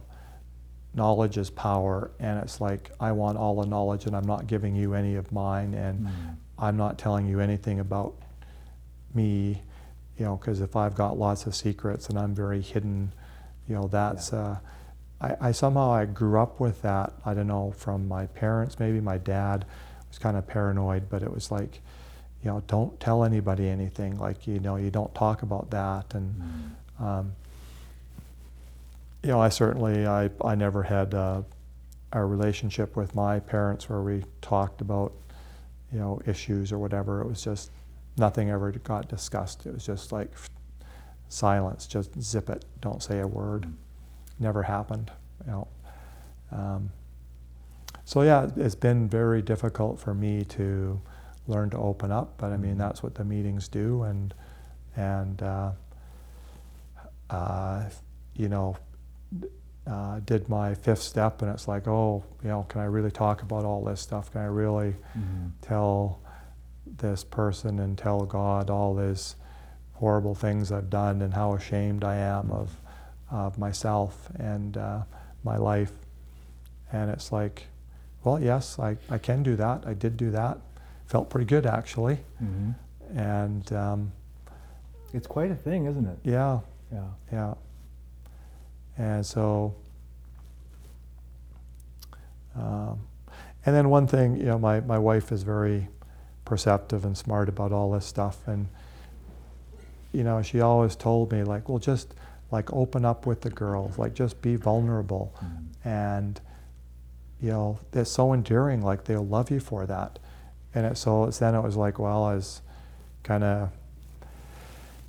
knowledge is power. And it's like, I want all the knowledge and I'm not giving you any of mine. And Mhm. I'm not telling you anything about me, you know, because if I've got lots of secrets and I'm very hidden, you know, that's, uh, I, I somehow I grew up with that. I don't know, from my parents, maybe my dad was kind of paranoid, but it was like, you know, don't tell anybody anything. Like, you know, you don't talk about that. And, Mhm. um, you know, I certainly, I, I never had uh, a relationship with my parents where we talked about, you know, issues or whatever. It was just, nothing ever got discussed. It was just like silence, just zip it, don't say a word. Mhm. Never happened, you know. Um, so yeah, it's been very difficult for me to learn to open up, but I mean Mhm. that's what the meetings do, and and uh, uh, you know, uh, did my fifth step, and it's like, oh, you know, can I really talk about all this stuff? Can I really Mhm. tell this person and tell God all these horrible things I've done and how ashamed I am of of myself and uh, my life? And it's like, well, yes, I, I can do that. I did do that. Felt pretty good actually. Mhm. And um, It's quite a thing, isn't it? yeah, Yeah. yeah. And so, um, and then one thing, you know, my, my wife is very perceptive and smart about all this stuff. And, you know, she always told me, like, well, just like open up with the girls, like, just be vulnerable. Mhm. And, you know, it's so endearing, like, they'll love you for that. And it, so it's, then it was like, well, I was kind of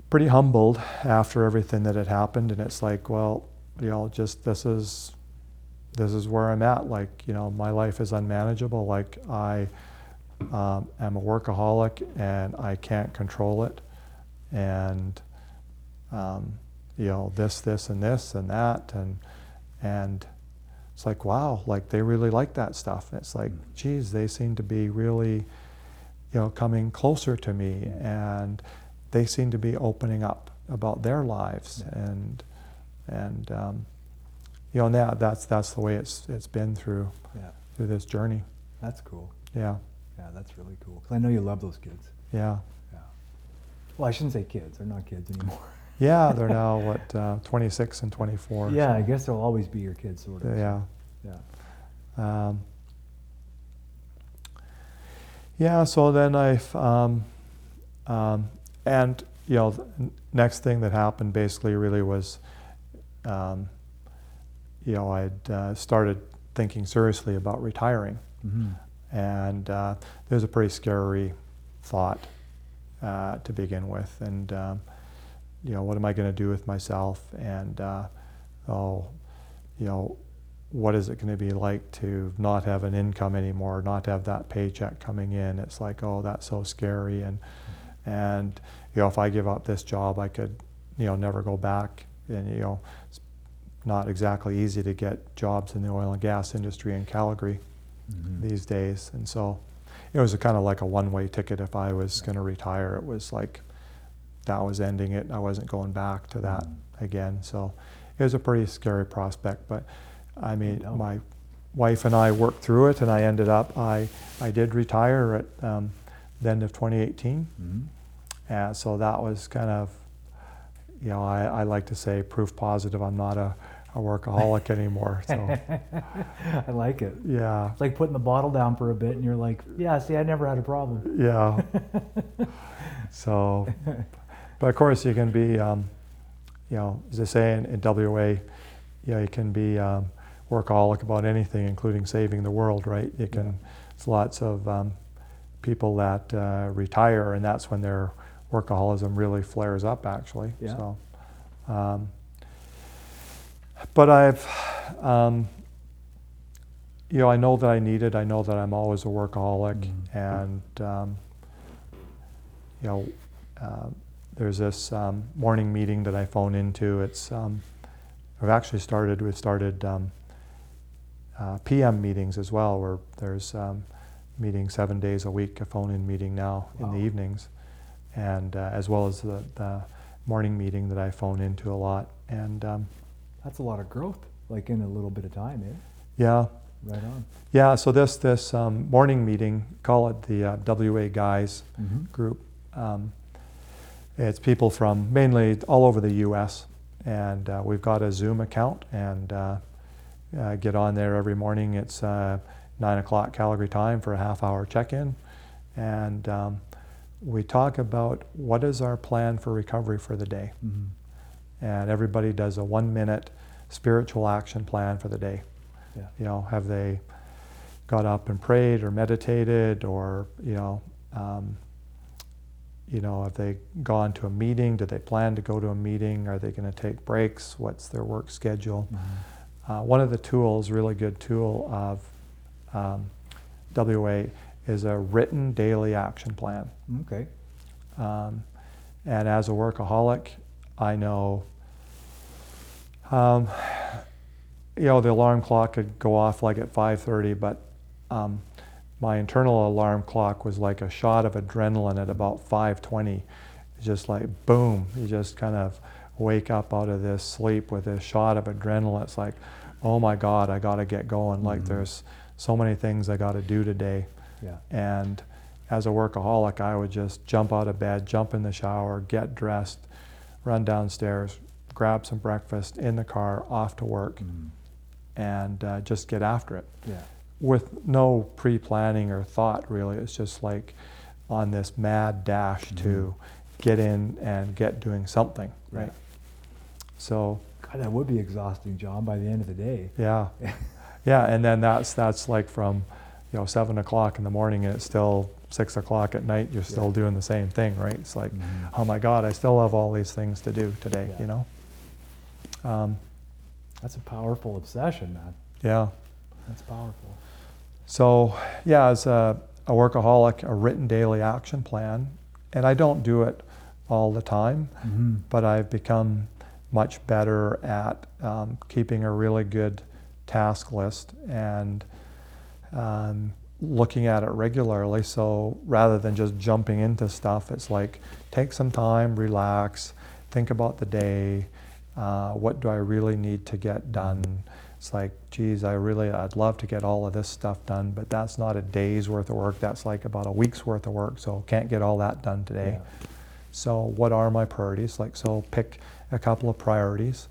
pretty humbled after everything that had happened. And it's like, well, you know, just this is this is where I'm at. Like, you know, my life is unmanageable. Like, I um, am a workaholic and I can't control it. And, um, you know, this, this, and this, and that. And, and it's like, wow, like they really like that stuff. And it's like, geez, they seem to be really, you know, coming closer to me. And they seem to be opening up about their lives. And, and, um, you know, now that's that's the way it's it's been through Yeah, through this journey. that's cool. Yeah, Yeah, that's really cool. Because I know you love those kids. yeah, Yeah. Well, I shouldn't say kids. They're not kids anymore. yeah. They're now what uh, 26 and 24. yeah, I guess they'll always be your kids, sort of. yeah, Yeah. um, yeah. So then I've um, um, and you know, the next thing that happened basically really was, um, you know, I'd uh, started thinking seriously about retiring. hmm and uh, was a pretty scary thought uh, to begin with. And um, you know, what am I going to do with myself? And uh, oh, you know, what is it going to be like to not have an income anymore, not have that paycheck coming in? It's like, oh, that's so scary. And and you know, if I give up this job, I could, you know, never go back. And you know, it's not exactly easy to get jobs in the oil and gas industry in Calgary hmm these days. And so it was a kind of like a one way ticket if I was going to retire. It was like that was ending it. I wasn't going back to that again. So it was a pretty scary prospect. But I mean, doubt. my wife and I worked through it, and I ended up, I, I did retire at um, the end of 2018. hmm And so that was kind of, you know, I, I like to say proof positive I'm not a, a workaholic anymore. So I like it. yeah, It's like putting the bottle down for a bit, and you're like, yeah, see, I never had a problem. yeah. So, but of course, you can be, um, you know, as they say in, in WA, you know, you can be um, workaholic about anything, including saving the world, right? You can. There's lots of um, people that uh, retire, and that's when their workaholism really flares up, actually. Yeah. So, um, but I've, um, you know, I know that I need it. I know that I'm always a workaholic, Mhm. and um, you know, um, there's this um, morning meeting that I phone into. It's um, I've actually started. We've started um, uh, PM meetings as well, where there's um, meetings seven days a week, a phone-in meeting now in the evenings, and uh, as well as the, the morning meeting that I phone into a lot. And um, That's a lot of growth, like in a little bit of time, eh? yeah, Right on. yeah. So this this um, morning meeting, call it the uh, WA guys hmm group. It's people from mainly all over the U.S. and uh, we've got a Zoom account and uh, uh, get on there every morning. It's uh, nine o'clock Calgary time for a half-hour check-in, and um, we talk about what is our plan for recovery for the day. hmm And everybody does a one-minute spiritual action plan for the day. Yeah. You know, have they got up and prayed or meditated, or you know, um, you know, have they gone to a meeting? Do they plan to go to a meeting? Are they going to take breaks? What's their work schedule? hmm Uh, one of the tools, really good tool of um, WA, is a written daily action plan. Okay. Um, and as a workaholic, I know, um, you know, the alarm clock could go off like at 5:30, but um, my internal alarm clock was like a shot of adrenaline at about 5:20. Just like boom, you just kind of wake up out of this sleep with this shot of adrenaline. It's like, oh my God, I got to get going. Like Mhm. there's so many things I got to do today. Yeah. And as a workaholic, I would just jump out of bed, jump in the shower, get dressed, run downstairs, grab some breakfast in the car, off to work, Mhm. and uh, just get after it Yeah. With no pre planning or thought, really. It's just like on this mad dash to get in and get doing something, right? Right. So, God, that would be exhausting, John. By the end of the day. yeah. Yeah, and then that's that's like from, you know, seven o'clock in the morning and it's still six o'clock at night. You're still Yeah. doing the same thing, right? It's like, Mhm. oh my God, I still have all these things to do today. Yeah. You know. Um, That's a powerful obsession, man. Yeah. That's powerful. So, yeah, as a, a workaholic, a written daily action plan, and I don't do it all the time, Mm-hmm. but I've become much better at um, keeping a really good task list and um, looking at it regularly. So rather than just jumping into stuff, it's like take some time, relax, think about the day. Uh, what do I really need to get done? It's like, geez, I really, I'd love to get all of this stuff done, but that's not a day's worth of work. That's like about a week's worth of work. So can't get all that done today. Yeah. So what are my priorities? Like, so pick a couple of priorities,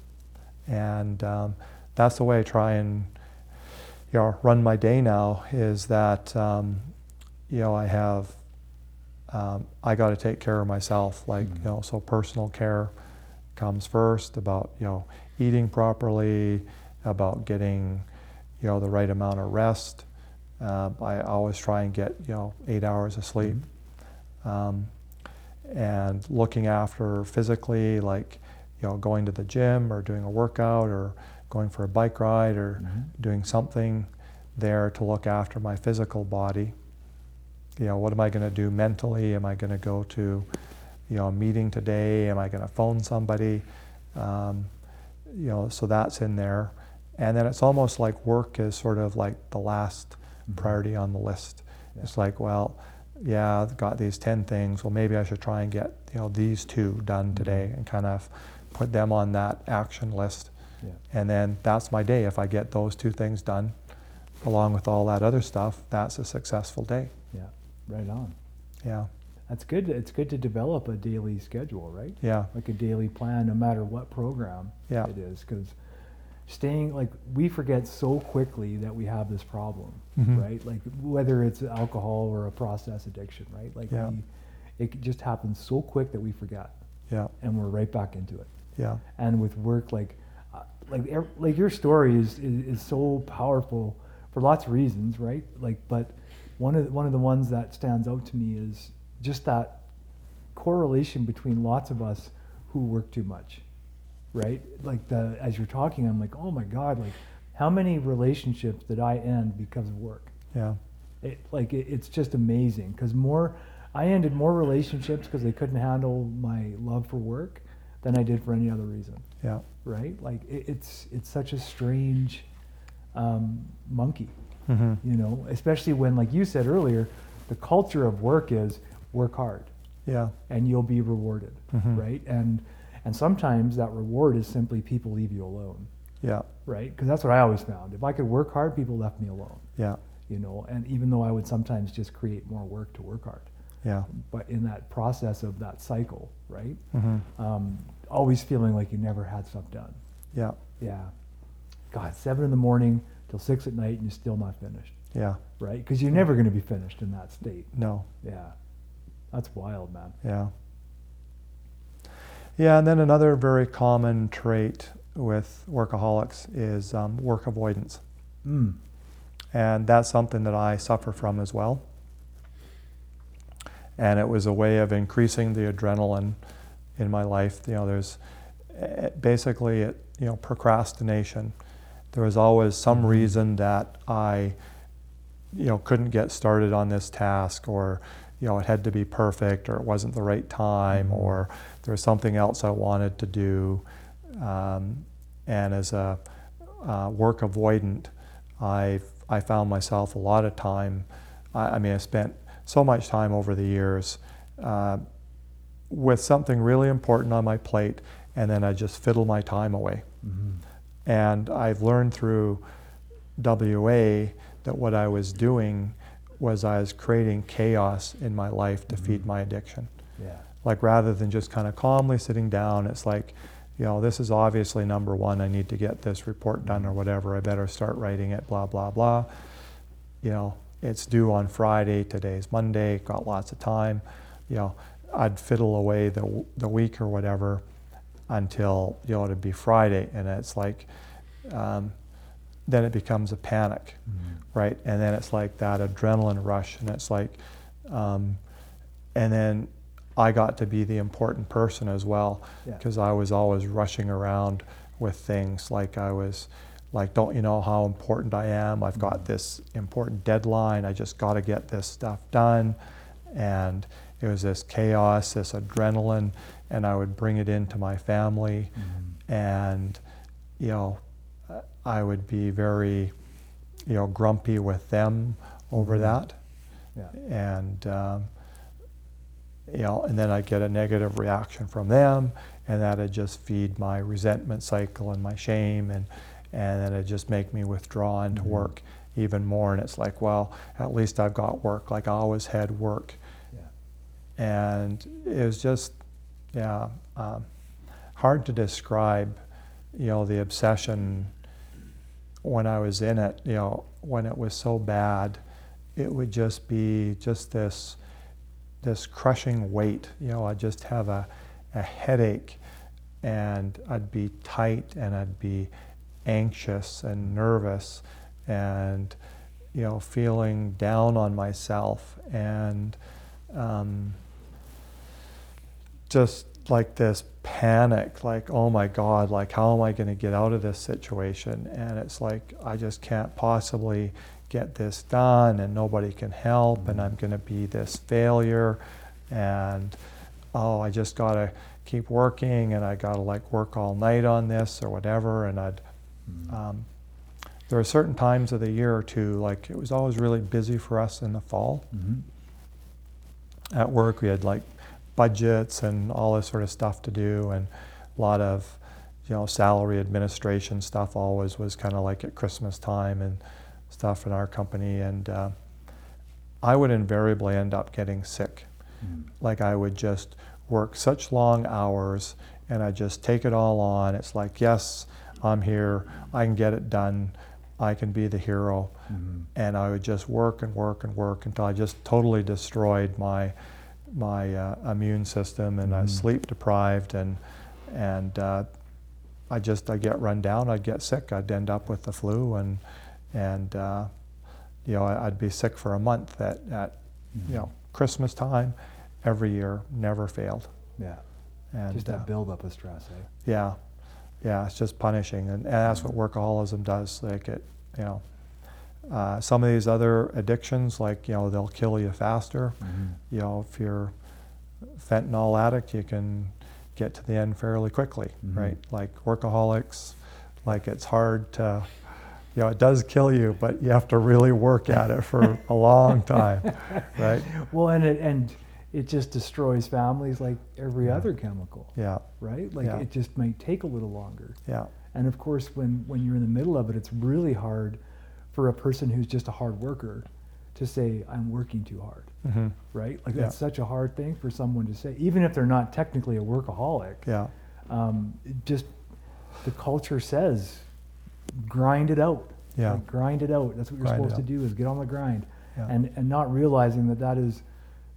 and um, that's the way I try and you know run my day now. Is that um, you know I have um, I got to take care of myself. Like Mhm. you know, so personal care comes first. About you know eating properly, about getting you know the right amount of rest. Uh, I always try and get you know eight hours of sleep. Um, and looking after physically, like you know, going to the gym or doing a workout or going for a bike ride or Mhm. doing something there to look after my physical body. You know, what am I going to do mentally? Am I going to go to, you know, a meeting today? Am I going to phone somebody? Um, you know, so that's in there. And then it's almost like work is sort of like the last Mhm. priority on the list. Yeah. It's like, well, yeah, I've got these 10 things. Well, maybe I should try and get, you know, these two done Mhm. today and kind of put them on that action list. Yeah. And then that's my day. If I get those two things done, along with all that other stuff, that's a successful day. Yeah. Right on. Yeah, That's good. It's good to develop a daily schedule, right? yeah, Like a daily plan, no matter what program Yeah. it is, because staying like we forget so quickly that we have this problem, Mhm. right? Like whether it's alcohol or a process addiction, right? Like Yeah. we, it just happens so quick that we forget, yeah, and we're right back into it. yeah, and with work like uh, like like your story is, is is so powerful for lots of reasons right like but one of the, one of the ones that stands out to me is just that correlation between lots of us who work too much right? Like the as you're talking i'm like oh my god like how many relationships did i end because of work? Yeah, it, like it, it's just amazing because more i ended more relationships because they couldn't handle my love for work than i did for any other reason. Yeah, right? Like it, it's it's such a strange um, monkey hmm you know? Especially when like you said earlier the culture of work is work hard. Yeah, and you'll be rewarded Mhm. right? And and sometimes that reward is simply people leave you alone. Yeah, right? Because that's what i always found. If i could work hard people left me alone. Yeah, you know and even though i would sometimes just create more work to work hard. Yeah, but in that process of that cycle right? Mm-hmm. um, always feeling like you never had stuff done. Yeah, yeah. God seven in the morning till six at night and you're still not finished. Yeah, right? Because you're never going to be finished in that state. No, yeah. That's wild man. Yeah. Yeah, and then another very common trait with workaholics is um, work avoidance. mm. And that's something that I suffer from as well. And it was a way of increasing the adrenaline in my life. You know, there's eh, basically, it, you know, procrastination. There was always some reason that I, you know, couldn't get started on this task, or, you know, it had to be perfect, or it wasn't the right time, Mhm. or there was something else I wanted to do. Um, and as a uh, work avoidant, I I found myself a lot of time. I, I mean, I spent so much time over the years uh, with something really important on my plate, and then I just fiddle my time away. hmm And I've learned through WA that what I was doing was I was creating chaos in my life to feed Mhm. my addiction. yeah Like rather than just kind of calmly sitting down, it's like, you know, this is obviously number one. I need to get this report done or whatever. I better start writing it, blah, blah, blah. You know, it's due on Friday. Today's Monday. Got lots of time. You know, I'd fiddle away the, the week or whatever until, you know, it'd be Friday. And it's like, um, then it becomes a panic Mhm. right? And then it's like that adrenaline rush, and it's like, um, and then I got to be the important person as well Yeah. because I was always rushing around with things like I was like don't you know how important I am I've got this important deadline I just got to get this stuff done and it was this chaos this adrenaline and I would bring it into my family and you know I would be very you know grumpy with them over that Yeah. and um, you know, and then I'd get a negative reaction from them, and that'd just feed my resentment cycle and my shame, and and then it'd just make me withdraw into work even more. And it's like, well, at least I've got work. Like I always had work, Yeah. and it was just, yeah, um, hard to describe, you know, the obsession when I was in it. You know, when it was so bad, it would just be just this this crushing weight. You know, I'd just have a, a headache and I'd be tight and I'd be anxious and nervous and, you know, feeling down on myself and um, just like this panic, like, oh my God, like, how am I going to get out of this situation? And it's like, I just can't possibly get this done and nobody can help and I'm going to be this failure and oh I just got to keep working and I got to like work all night on this or whatever and I'd um, there are certain times of the year too like it was always really busy for us in the fall Mhm. at work we had like budgets and all this sort of stuff to do and a lot of you know salary administration stuff always was kind of like at christmas time and stuff in our company and uh, i would invariably end up getting sick. Mhm. like i would just work such long hours and i just take it all on. It's like yes i'm here. I can get it done. I can be the hero. Mhm. and I would just work and work and work until I just totally destroyed my my uh, immune system and I was Mhm. sleep deprived and and uh, I just I get run down I'd get sick I'd end up with the flu and and uh, you know I- I'd be sick for a month at, at you know Christmas time every year never failed Yeah. and Just uh, that buildup of stress, eh? yeah, yeah, it's just punishing, and, and that's what workaholism does. Like it, you know, uh, some of these other addictions, like you know, they'll kill you faster. Mhm. You know, if you're fentanyl addict, you can get to the end fairly quickly, Mhm. right? Like workaholics, like it's hard to, you know, it does kill you, but you have to really work at it for a long time, right? Well, and it and it just destroys families like every other chemical, Yeah, right? Like Yeah. it just might take a little longer. yeah, And of course, when when you're in the middle of it, it's really hard for a person who's just a hard worker to say, "I'm working too hard." hmm Right? Like Yeah. that's such a hard thing for someone to say, even if they're not technically a workaholic. yeah, Um, just the culture says, grind it out. Yeah. Like, grind it out. That's what you're supposed to do is get on the grind, Yeah. and and not realizing that that is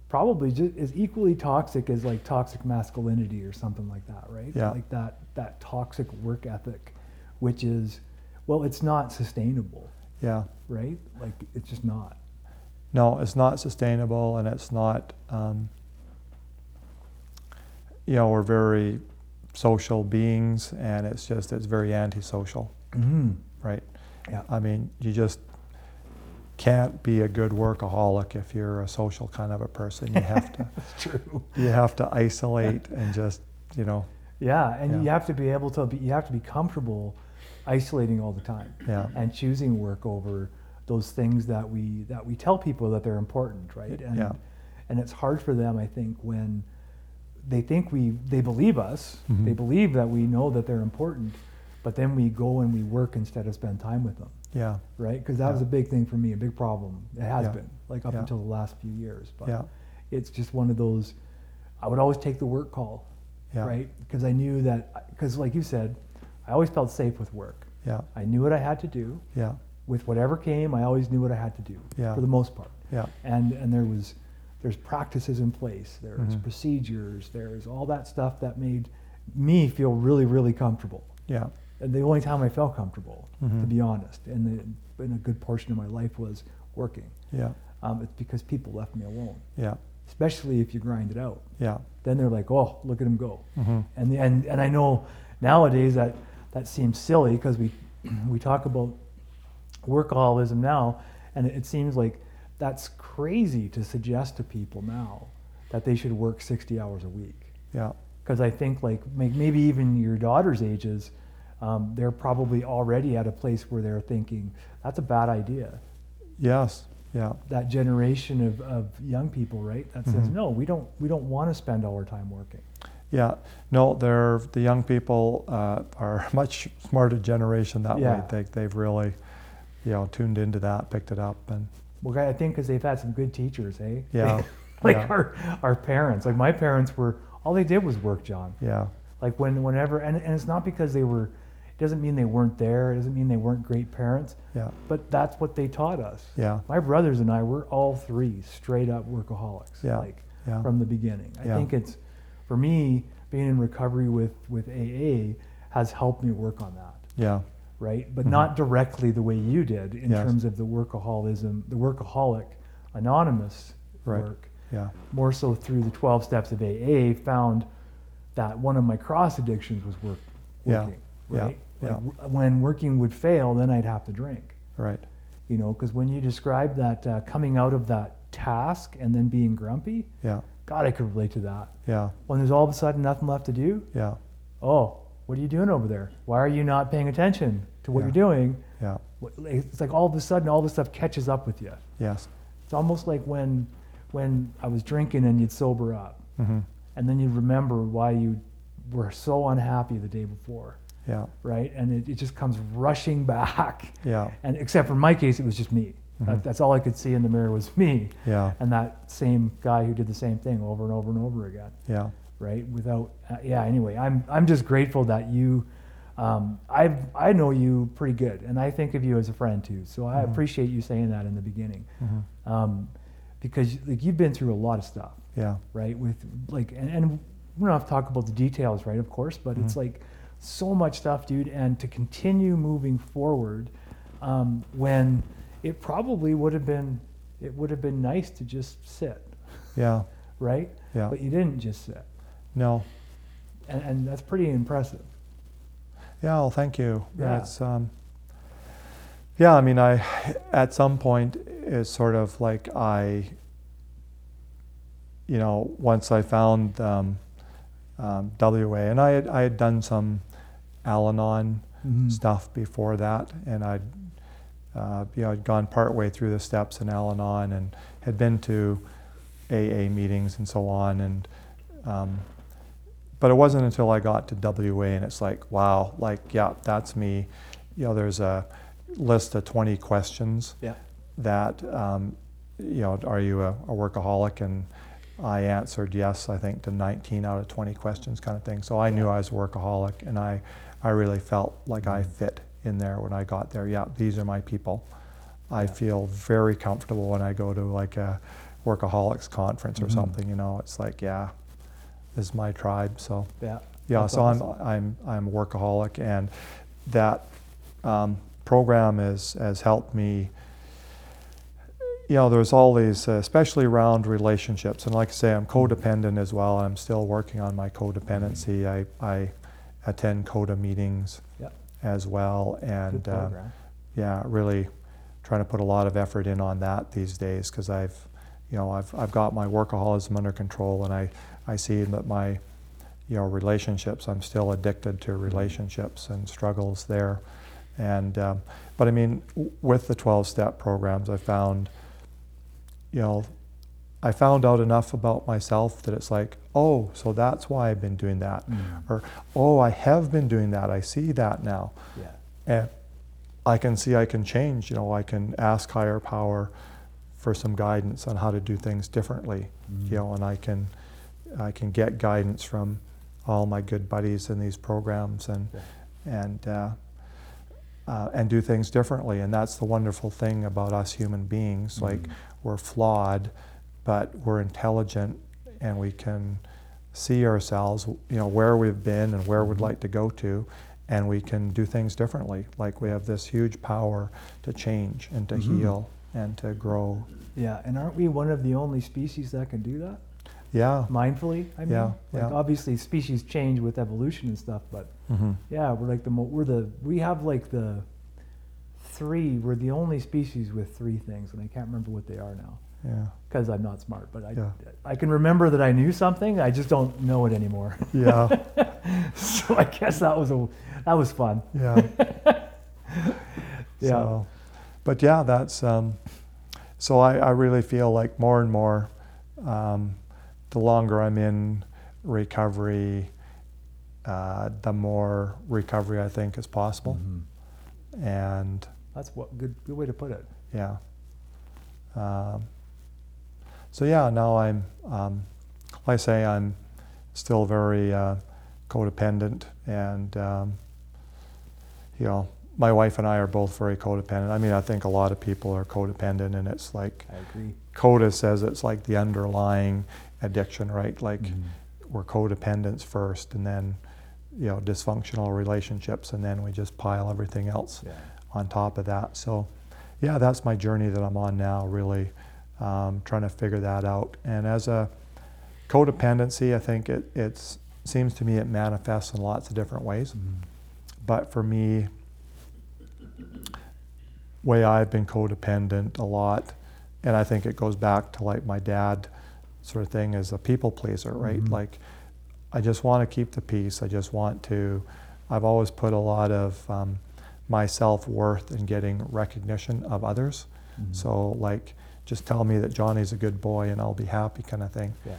probably just as equally toxic as like toxic masculinity or something like that, right? Yeah. Like that that toxic work ethic, which is, well, it's not sustainable, yeah. right? Like it's just not. No, it's not sustainable, and it's not. Um, you know, we're very social beings, and it's just it's very antisocial, Mm-hmm. right? Yeah. I mean, you just can't be a good workaholic if you're a social kind of a person. You have to That's true. you have to isolate and just you know Yeah, and Yeah. you have to be able to be, you have to be comfortable isolating all the time. Yeah. And choosing work over those things that we that we tell people that they're important, right? And Yeah. and it's hard for them, I think, when they think we they believe us, Mhm. they believe that we know that they're important, but then we go and we work instead of spend time with them, yeah right? Because that was a big thing for me, a big problem. It has Yeah. been like up Yeah. until the last few years, but Yeah. it's just one of those. I would always take the work call yeah right? Because I knew that, because like you said, I always felt safe with work. yeah I knew what I had to do. yeah With whatever came, I always knew what I had to do Yeah. for the most part. yeah And and there was there's practices in place, there's Mhm. procedures, there's all that stuff that made me feel really really comfortable. yeah And the only time I felt comfortable, to Mhm. be honest, and the, in a good portion of my life was working. yeah Um, it's because people left me alone. yeah especially if you grind it out. Yeah. Then they're like, oh, look at him go. Mm-hmm. And, and, and I know nowadays that that seems silly because we, we talk about workaholism now, and it, it seems like that's crazy to suggest to people now that they should work 60 hours a week. Yeah. Because I think like maybe even your daughter's ages, um, they're probably already at a place where they're thinking that's a bad idea. Yes. Yeah. That generation of, of young people, right? That says Mhm. no, we don't we don't want to spend all our time working. Yeah, no, they're the young people uh, are a much smarter generation that Yeah. way. They, they've really, you know, tuned into that, picked it up, and Well, I think because they've had some good teachers, eh? Yeah, like yeah. our our parents. Like my parents were all they did was work, John. yeah, Like when whenever and, and it's not because they were. It doesn't mean they weren't there. It doesn't mean they weren't great parents. yeah, But that's what they taught us. yeah, My brothers and I were all three straight up workaholics. Yeah, Like yeah, from the beginning. I Yeah. think it's for me being in recovery with with AA has helped me work on that. yeah, Right, but Mhm. not directly the way you did in Yes. terms of the workaholism, the workaholic anonymous Right. work. yeah, More so through the 12 steps of AA, found that one of my cross addictions was work, working. yeah, Right? yeah. Like, w- when working would fail, then I'd have to drink right, you know because when you describe that uh, coming out of that task and then being grumpy yeah, god i could relate to that. Yeah, when there's all of a sudden nothing left to do yeah, oh what are you doing over there? Why are you not paying attention to what Yeah. you're doing? Yeah, it's like all of a sudden all this stuff catches up with you. Yes, it's almost like when when i was drinking and you'd sober up. Hmm and then you'd remember why you were so unhappy the day before. Yeah, right? And it, it just comes rushing back. Yeah, and except for my case it was just me that, Mhm. that's all i could see in the mirror was me yeah, and that same guy who did the same thing over and over and over again. Yeah, right? Without uh, yeah anyway i'm i'm just grateful that you um, i i know you pretty good and i think of you as a friend too. So i Mhm. appreciate you saying that in the beginning. Hmm um, because like you've been through a lot of stuff. Yeah, right? With like and, and we don't have to talk about the details right? Of course but it's Mhm. like so much stuff dude. And to continue moving forward um, when it probably would have been it would have been nice to just sit yeah, right yeah. but you didn't just sit No, and, and that's pretty impressive yeah. Well, thank you. Yeah. It's um, yeah. I mean, I at some point it's sort of like I, you know, once I found um, um, WA, and I had I had done some Al-Anon Mhm. stuff before that, and I'd uh, you know I'd gone partway through the steps in Al-Anon and had been to AA meetings and so on, and um, but it wasn't until I got to WA and it's like wow, like yeah, that's me. You know, there's a list of 20 questions yeah that um, you know, are you a, a workaholic? And I answered yes, I think to 19 out of 20 questions, kind of thing. So I knew I was a workaholic, and I, I really felt like I fit in there when I got there. Yeah, these are my people. I Yeah. feel very comfortable when I go to like a workaholics conference or Mhm. something. You know, it's like yeah, this is my tribe. So yeah yeah, That's so awesome. I'm I'm I'm a workaholic, and that um, program has has helped me. You know, there's all these, uh, especially around relationships, and like I say, I'm codependent as well. I'm still working on my codependency. I I attend CODA meetings Yep. As well, and uh, yeah, really trying to put a lot of effort in on that these days because I've, you know, I've, I've got my workaholism under control and I, I see that my, you know, relationships, I'm still addicted to relationships and struggles there. And, um, but I mean, with the 12 step programs, I found, you know, I found out enough about myself that it's like, oh, so that's why I've been doing that. Mm. Or, oh, I have been doing that. I see that now yeah and I can see I can change. You know, I can ask higher power for some guidance on how to do things differently. Mm. You know, and I can I can get guidance from all my good buddies in these programs and Yeah. and uh, uh, and do things differently. And that's the wonderful thing about us human beings. Like Mhm. we're flawed, but we're intelligent, and we can see ourselves. You know where we've been and where we'd Mhm. like to go to, and we can do things differently. Like we have this huge power to change and to Mhm. heal and to grow. Yeah, and aren't we one of the only species that can do that Yeah. mindfully? I mean, Yeah, like yeah. obviously species change with evolution and stuff, but hmm yeah, we're like the mo- we're the we have like the three. We're the only species with three things, and I can't remember what they are now Yeah. because I'm not smart. But I Yeah. I can remember that I knew something. I just don't know it anymore. Yeah. so I guess that was a that was fun. Yeah. Yeah. So, but yeah, that's um, so I, I really feel like more and more, um, the longer I'm in recovery, uh, the more recovery I think is possible. Mm-hmm. And That's what good good way to put it. yeah. Um, so yeah, now I'm, um, like I say, I'm still very uh, codependent, and um, you know, my wife and I are both very codependent. I mean, I think a lot of people are codependent, and it's like I agree. CODA says it's like the underlying addiction, right? Like Mhm. we're codependents first, and then you know, dysfunctional relationships, and then we just pile everything else Yeah. on top of that. So, yeah, that's my journey that I'm on now, really um, trying to figure that out. And as a codependency, I think it it's, seems to me it manifests in lots of different ways. Mhm. But for me, way I've been codependent a lot, and I think it goes back to like my dad sort of thing as a people pleaser, right? Mhm. Like, I just want to keep the peace. I just want to. I've always put a lot of um, my self worth in getting recognition of others. Mhm. So, like, just tell me that Johnny's a good boy and I'll be happy, kind of thing. Yeah.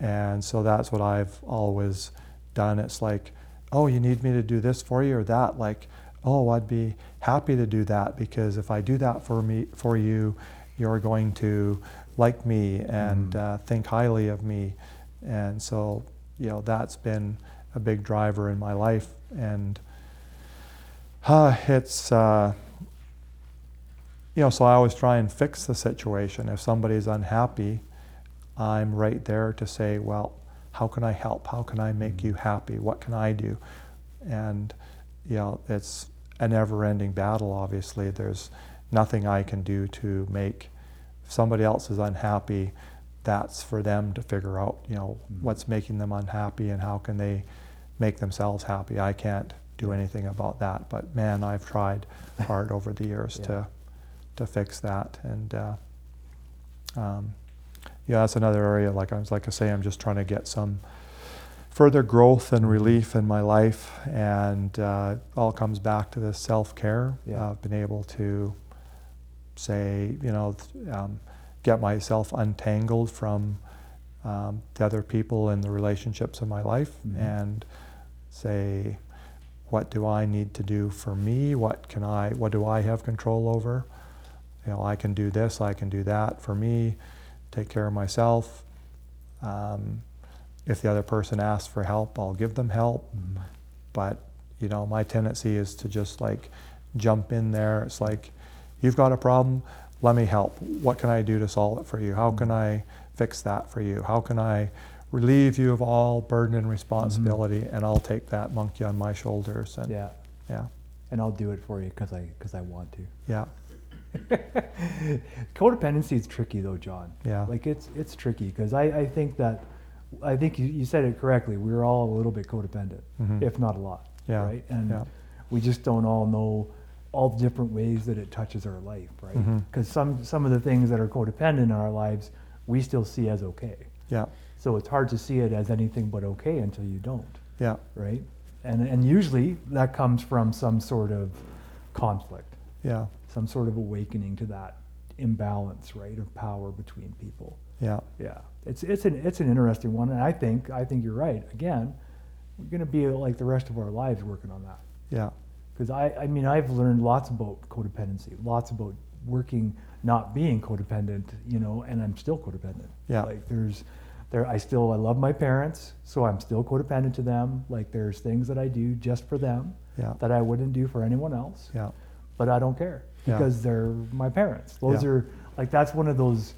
And so that's what I've always done. It's like, oh, you need me to do this for you or that. Like, oh, I'd be happy to do that because if I do that for me for you, you're going to like me and Mhm. uh, think highly of me. And so, you know, that's been a big driver in my life. And uh, it's, uh, you know, so I always try and fix the situation. If somebody's unhappy, I'm right there to say, well, how can I help? How can I make you happy? What can I do? And, you know, it's a never ending battle, obviously. There's nothing I can do to make, if somebody else is unhappy, that's for them to figure out, you know, Mm. what's making them unhappy and how can they make themselves happy. I can't do anything about that. But man, I've tried hard over the years Yeah. to to fix that. And uh, um, yeah, that's another area. Like I was like I say, I'm just trying to get some further growth and relief in my life, and uh, all comes back to this self care. Yeah. I've been able to say, you know, um, get myself untangled from um, the other people and the relationships in my life, Mhm. and say, what do I need to do for me? What can I? What do I have control over? You know, I can do this. I can do that for me. Take care of myself. Um, if the other person asks for help, I'll give them help. Mhm. But you know, my tendency is to just like jump in there. It's like, you've got a problem. Let me help. What can I do to solve it for you? How can I fix that for you? How can I relieve you of all burden and responsibility? And I'll take that monkey on my shoulders. And Yeah. yeah, And I'll do it for you because I because I want to. yeah, Codependency is tricky though, John. Yeah. Like it's it's tricky because I, I think that I think you, you said it correctly. We're all a little bit codependent, Mhm. if not a lot. Yeah, Right. And yeah. we just don't all know all the different ways that it touches our life, right? Because some some of the things that are codependent in our lives we still see as okay. yeah, So it's hard to see it as anything but okay until you don't, yeah, right? And and usually that comes from some sort of conflict yeah, some sort of awakening to that imbalance, right, of power between people. yeah, Yeah, it's it's an it's an interesting one, and I think I think you're right. Again, we're going to be like the rest of our lives working on that yeah, because I I mean I've learned lots about codependency, lots about working not being codependent, you know, and I'm still codependent. Yeah. like there's. There, I still I love my parents, so I'm still codependent to them. Like there's things that I do just for them yeah, that I wouldn't do for anyone else yeah, but I don't care Yeah. because they're my parents. Those Yeah. are like that's one of those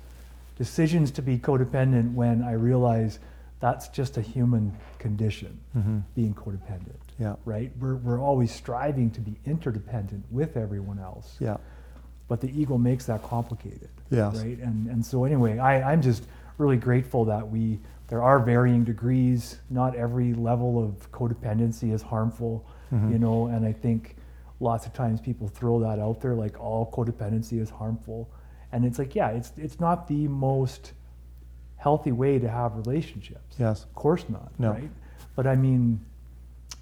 decisions to be codependent when I realize that's just a human condition, hmm being codependent. yeah, Right? We're we're always striving to be interdependent with everyone else. yeah, but the ego makes that complicated. Yes. Right. And and so anyway, I, I'm just really grateful that we there are varying degrees. Not every level of codependency is harmful, Mm-hmm. you know. And I think lots of times people throw that out there like all codependency is harmful, and it's like yeah, it's it's not the most healthy way to have relationships. Yes. Of course not. No. Right. But I mean,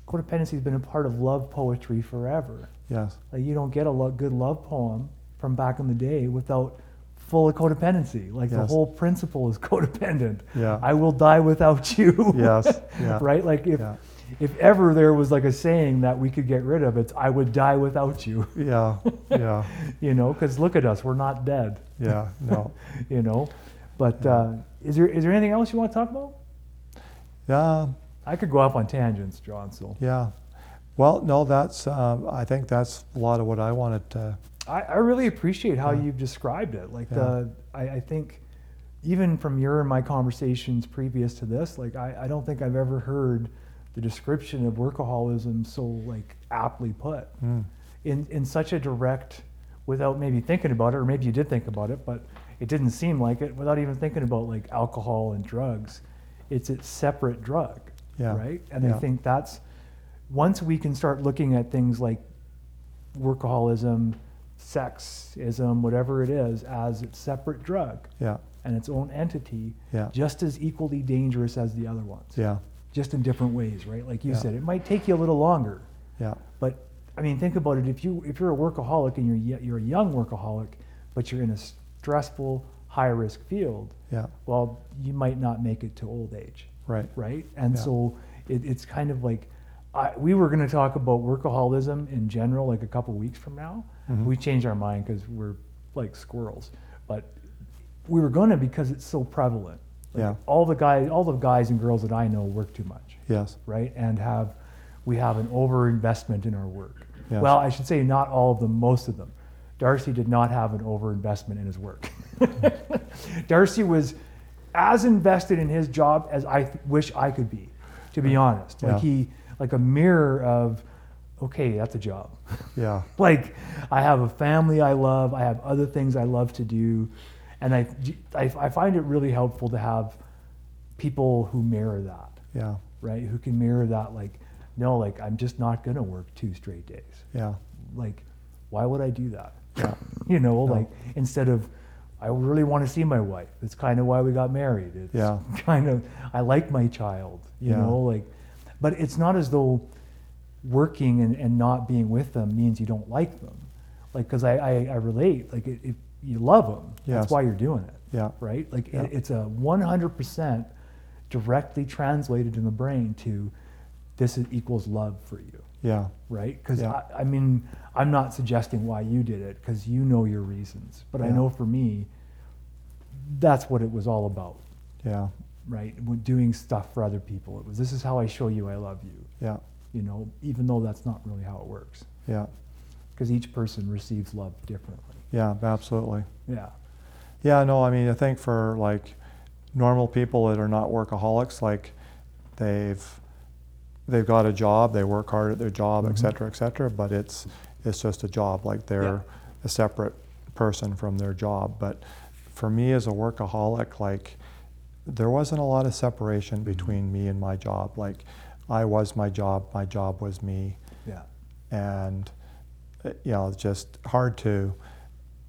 codependency has been a part of love poetry forever. Yes. Like you don't get a lo- good love poem from back in the day without full of codependency. Like the whole principle is codependent. Yeah. I will die without you. Yes. Yeah. right? Like if Yeah. If ever there was like a saying that we could get rid of, it's I would die without you. Yeah. Yeah. you know, because look at us, we're not dead. Yeah. No. You know, but uh, is there is there anything else you want to talk about? Yeah. I could go off on tangents, John. So Yeah. Well, no, that's, um, I think that's a lot of what I wanted to, I, I really appreciate how Yeah. you've described it. Like Yeah. the, I, I think even from your and my conversations previous to this, like I, I don't think I've ever heard the description of workaholism so like aptly put mm, in, in such a direct, without maybe thinking about it, or maybe you did think about it, but it didn't seem like it without even thinking about like alcohol and drugs. It's a separate drug, Yeah. right? And Yeah. I think that's once we can start looking at things like workaholism, sexism, whatever it is, as its separate drug yeah. and its own entity, Yeah. just as equally dangerous as the other ones, Yeah. Just in different ways, right? Like you Yeah. said, it might take you a little longer, Yeah. but I mean, think about it. If you if you're a workaholic and you're you're a young workaholic, but you're in a stressful, high risk field, Yeah. well, you might not make it to old age, Right. right? And Yeah. so it, it's kind of like I, we were going to talk about workaholism in general, like a couple weeks from now. Mhm. We changed our mind because we're like squirrels, but we were going to because it's so prevalent. Like Yeah. All the guys, all the guys and girls that I know work too much Yes. right? And have we have an overinvestment in our work. Yes. Well, I should say not all of them, most of them. Darcy did not have an overinvestment in his work. Darcy was as invested in his job as I th- wish I could be, to be honest. Like Yeah. he, like a mirror of, okay, that's a job. Yeah. like I have a family I love, I have other things I love to do, and I, I, I find it really helpful to have people who mirror that Yeah. right? Who can mirror that, like, no, like, I'm just not going to work two straight days. Yeah. Like, why would I do that? Yeah. You know, No. like, instead of, I really want to see my wife. It's kind of why we got married. It's Yeah. kind of, I like my child, you Yeah. know, like, but it's not as though working and, and not being with them means you don't like them. Like, because I, I, I relate, like, it, it, you love them. That's why you're doing it Yeah. right? Like Yeah. it, it's a 100% directly translated in the brain to this is, equals love for you, Yeah. right? Because Yeah. I, I mean, I'm not suggesting why you did it because you know your reasons, but I know for me, that's what it was all about, Yeah. right? When doing stuff for other people, it was this is how I show you I love you, Yeah. you know, even though that's not really how it works, Yeah. because each person receives love differently. Yeah. Absolutely. Yeah. Yeah, no, I mean, I think for like normal people that are not workaholics, like they've they've got a job, they work hard at their job, et Mhm. cetera, et cetera, but it's it's just a job, like they're Yeah. a separate person from their job. But for me as a workaholic, like there wasn't a lot of separation between me and my job. Like I was my job, my job was me Yeah. and you know it's just hard to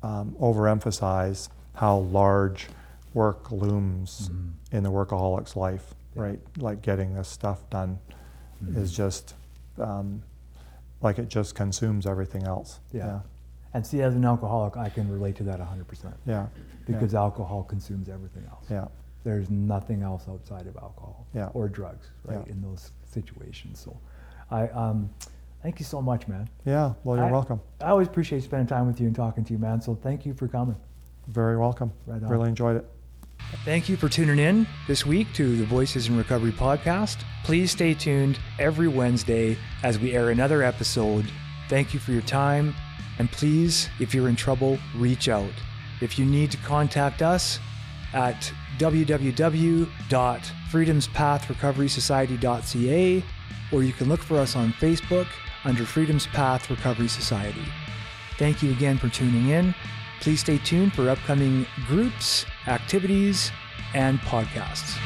um, overemphasize how large work looms Mhm. in the workaholic's life Yeah. right like getting this stuff done Mhm. is just um, like it just consumes everything else Yeah. And see, as an alcoholic, I can relate to that 100% yeah because alcohol consumes everything else. yeah There's nothing else outside of alcohol Yeah. or drugs, right, Yeah. in those situations. So I um, thank you so much, man. yeah well you're I- welcome I always appreciate spending time with you and talking to you, man. So thank you for coming. very welcome Right on. really enjoyed it Thank you for tuning in this week to the Voices in Recovery podcast. Please stay tuned every Wednesday as we air another episode. Thank you for your time. And please, if you're in trouble, reach out. If you need to contact us at www.freedomspathrecoverysociety.ca or you can look for us on Facebook under Freedom's Path Recovery Society. Thank you again for tuning in. Please stay tuned for upcoming groups, activities, and podcasts.